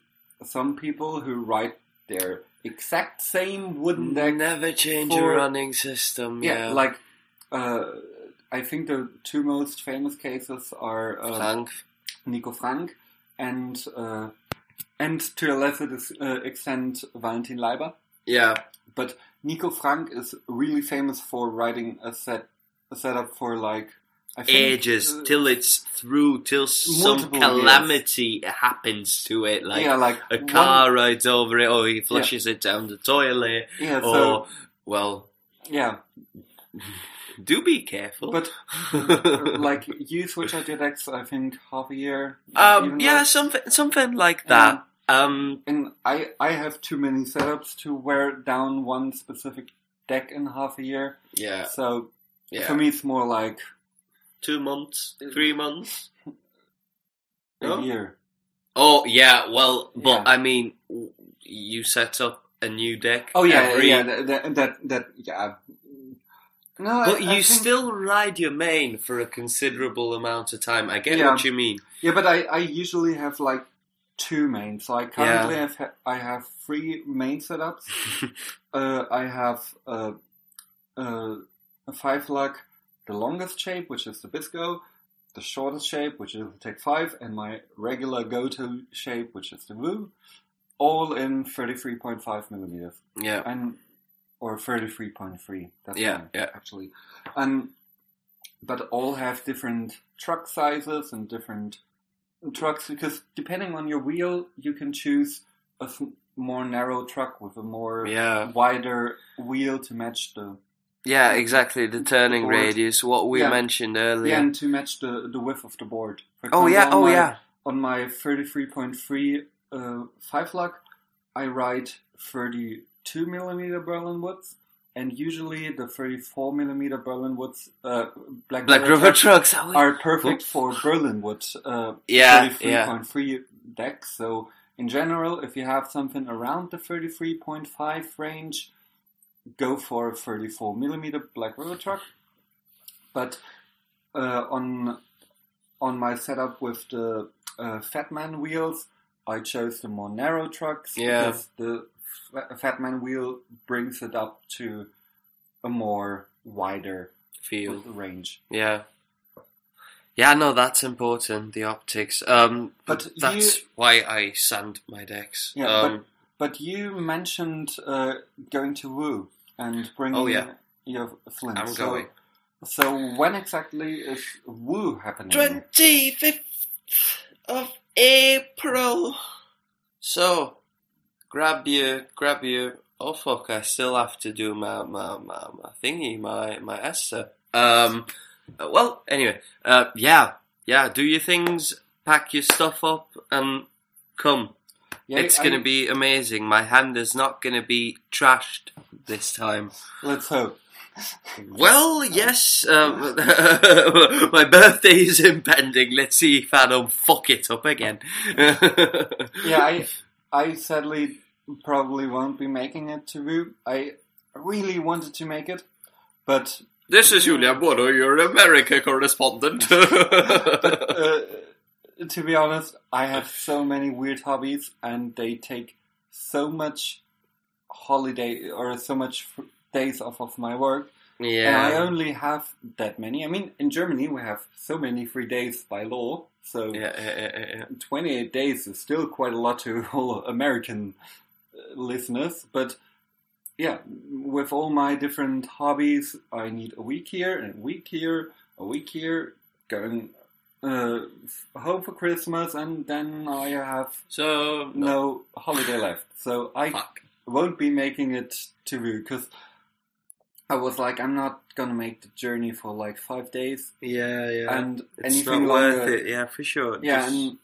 some people who write their exact same wooden deck. Never change for- a running system. Yeah, Yeah, like uh, I think the two most famous cases are uh, Frank. Nico Frank and uh, and to a lesser uh, extent Valentin Leiber. Yeah, But Nico Frank is really famous for writing a set a setup for like ages till it's through, till some multiple calamity happens to it, like yeah, like a one- car rides over it, or he flushes it down the toilet, yeah, or well, yeah, do be careful. but like you switch out your decks. I think half a year. um, even yeah, less. something something like that. Um, And I I have too many setups to wear down one specific deck in half a year. yeah, So yeah, for me, it's more like two months, three months. a year. Oh yeah, well, but Yeah. I mean, you set up a new deck. Oh yeah, every- yeah, that, that that that yeah. No, But I you think- still ride your main for a considerable amount of time. I get Yeah. what you mean. Yeah, but I, I usually have like two mains. So I currently have ha- I have three main setups. uh, I have uh, uh, a five luck, the longest shape, which is the Bisco, the shortest shape, which is the Tech Five, and my regular go-to shape, which is the Woo, all in thirty-three point five millimeters, Yeah, and or thirty-three point three. That's Yeah, yeah. actually, and but all have different truck sizes and different trucks because depending on your wheel, you can choose a more narrow truck with a more yeah, wider wheel to match the yeah. Exactly. The turning Board. radius, what we Yeah. mentioned earlier. yeah, and to match the, the width of the board. Oh yeah. Oh my- yeah. On my thirty-three point three uh, five luck, I ride thirty-two millimeter Berlin woods, and usually the thirty-four millimeter Berlin woods, uh, black, Black River trucks trucks. oh, are perfect Oops. for Berlin wood. Uh, Yeah, 33.3 decks. So in general, if you have something around the 33.5 range, go for a 34 millimeter Black River truck. But uh, on on my setup with the uh, Fatman wheels, I chose the more narrow trucks Yeah. because the Fa- Fatman wheel brings it up to a more wider Feel. range. Yeah. Yeah, no, that's important. The optics. Um, But that's you- why I sand my decks. Yeah, um, But you mentioned uh, going to Woo and bringing Oh, yeah. your flint. I'm so, going. So when exactly is Woo happening? Twenty fifth of April. So, grab your grab your Oh fuck! I still have to do my my my, my thingy, my my Esther. Um. uh, Well, anyway. Uh. Yeah. Yeah. Do your things. Pack your stuff up and come. Yeah, it's I- gonna be amazing. My hand is not gonna be trashed this time. Let's hope. Well, yes. Um, my birthday is impending. Let's see if I don't fuck it up again. Yeah, I I sadly probably won't be making it to Woo. I really wanted to make it, but This is Julia Bono, your America correspondent. uh, to be honest, I have so many weird hobbies, and they take so much holiday or so much days off of my work, Yeah. and I only have that many. I mean, in Germany we have so many free days by law, so Yeah, yeah, yeah, yeah. 28 days is still quite a lot to all American uh, listeners, but yeah, with all my different hobbies, I need a week here, and a week here, a week here, going uh, home for Christmas, and then I have So, no holiday left. So I fuck. won't be making it to because I was like, I'm not gonna make the journey for like five days, Yeah, yeah. and it's anything not longer. worth it, yeah, for sure. Yeah, Just- and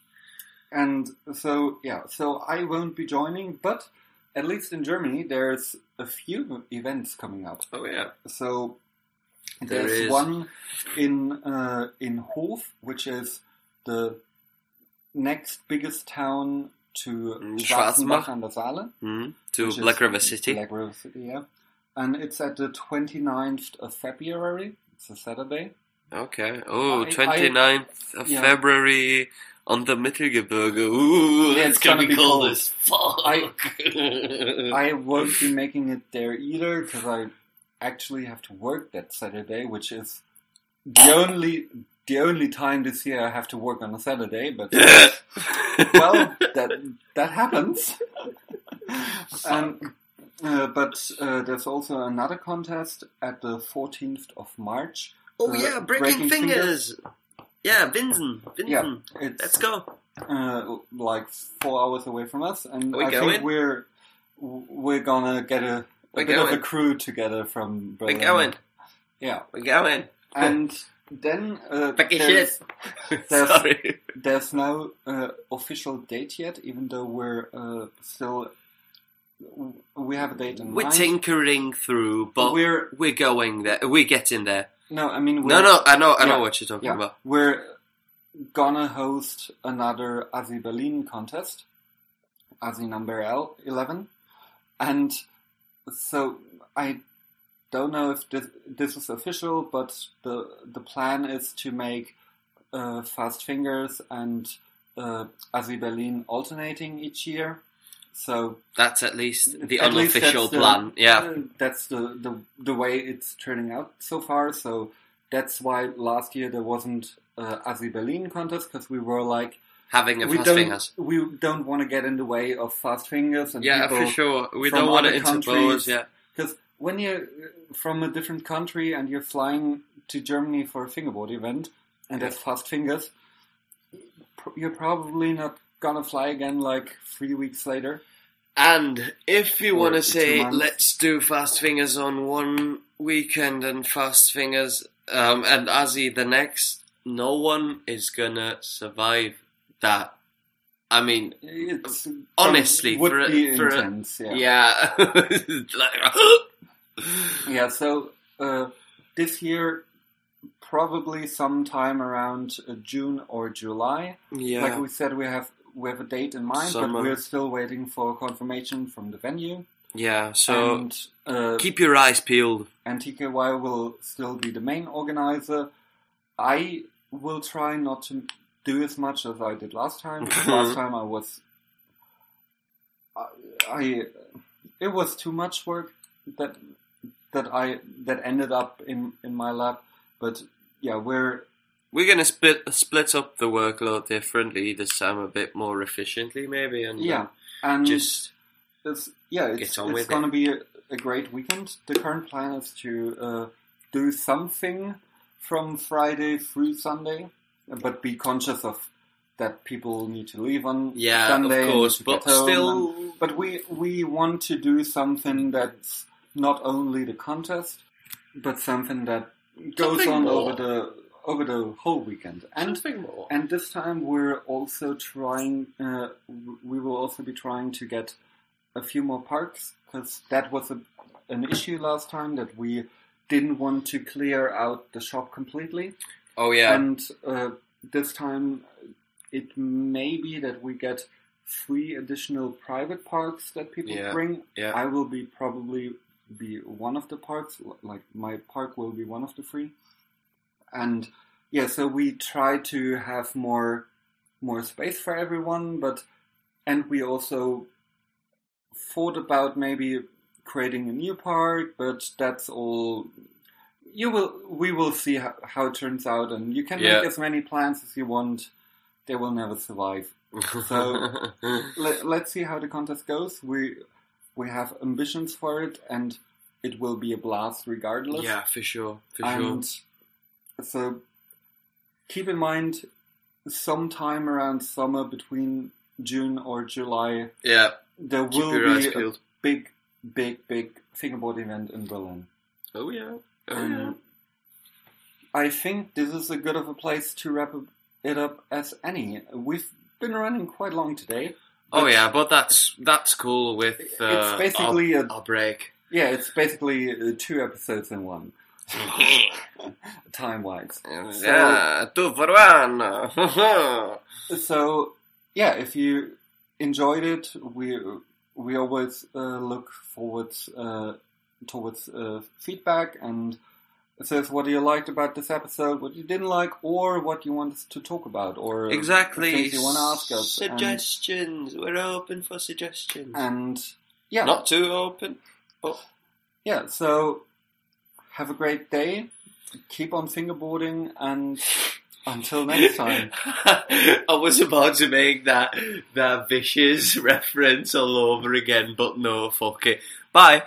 and so yeah, so I won't be joining, but at least in Germany, there's a few events coming up. oh, yeah. So There there's is. one in uh, in Hof, which is the next biggest town to Mm, Schwarzenbach an der Saale. Hmm? To Black River City. Black River City, yeah. And it's at the 29th of February. It's a Saturday. Okay. Oh, I- 29th of yeah. February on the Mittelgebirge. Ooh, Yeah, it's, it's gonna, gonna be be cold, cold. as fuck. I- I won't be making it there either because I actually have to work that Saturday, which is the only the only time this year I have to work on a Saturday. But well, that that happens. um, uh, but uh, there's also another contest at the 14th of March. oh uh, yeah, breaking, Breaking fingers. Yeah, Vincent. Vincent. Yeah, Let's go. uh, like four hours away from us, and We I going? think we're we're gonna get a, a We're bit of a going. crew together from Berlin. We're going. Yeah, We're going. and then uh, there's, there's- Sorry. there's no uh, official date yet, even though we're uh, still we have a date in We're mind. tinkering through, but we're, we're going there. We're getting there. no, I mean we're, No, no, I know, I know what you're talking Yeah, about. we're gonna host another Asi Berlin contest, Asi number L eleven, and so I don't know if this this is official, but the the plan is to make uh, Fast Fingers and uh, Asi Berlin alternating each year. So That's at least the At least unofficial the- plan. Yeah. uh, that's the, the the way it's turning out so far. So that's why last year there wasn't uh, Asi Berlin contest because we were like Having a we fast don't fingers. we don't want to get in the way of fast fingers and Yeah, for sure. We don't want to interpose. Yeah. because when you're from a different country and you're flying to Germany for a fingerboard event and there's fast fingers, you're probably not gonna fly again like three weeks later. And if you want to say, let's do fast fingers on one weekend and fast fingers um, and Asi the next, no one is gonna survive that. I mean, It's Honestly, for a- for a- yeah. yeah. Like- Yeah, so uh, this year, probably sometime around uh, June or July. yeah. Like we said, we have we have a date in mind, Summer. but we're still waiting for confirmation from the venue. yeah. So and uh, keep your eyes peeled. and TKY will still be the main organizer. I will try not to do as much as I did last time. last time I was, I, I, it was too much work that that I that ended up in in my lap. But yeah, we're We're gonna split split up the workload differently this time, a bit more efficiently, maybe, and yeah, um, and just it's yeah, it's, it's to it. be a, a great weekend. The current plan is to uh, do something from Friday through Sunday, but be conscious of that people need to leave on Yeah, Sunday. of course, but still, and- but we we want to do something that's not only the contest, but something that goes Something on more. over the over the whole weekend. And something more. and this time we're also trying. Uh, we will also be trying to get a few more parks because that was a, an issue last time that we didn't want to clear out the shop completely. Oh yeah, And uh, this time it may be that we get three additional private parks that people Yeah, bring. yeah. I will be probably be one of the parks. Like my park will be one of the three. And yeah, so we try to have more more space for everyone, but and we also thought about maybe creating a new park, but that's all. You will. We will see how, how it turns out, and you can Yeah. make as many plans as you want. They will never survive. So- Let, let's see how the contest goes. We we have ambitions for it, and it will be a blast regardless. yeah, for sure, for sure. and so keep in mind, sometime around summer, between June or July, Yeah, there will be a big, big, big fingerboard event in Berlin. Oh yeah, Um. I think this is a good of a place to wrap it up as any. We've been running quite long today. Oh yeah, but that's that's cool with uh, It's basically our, a our break. yeah. It's basically uh, two episodes in one, time wise. yeah, two for one. So yeah, if you enjoyed it, we we always uh, look forward uh, towards uh, feedback and says what you liked about this episode, what you didn't like, or what you want us to talk about, or exactly. things you want to ask us. And- Suggestions. We're open for suggestions. And, yeah, Not too open. yeah. So have a great day. Keep on fingerboarding, and until next time. I was about to make that that vicious reference all over again, but no, fuck it. Bye.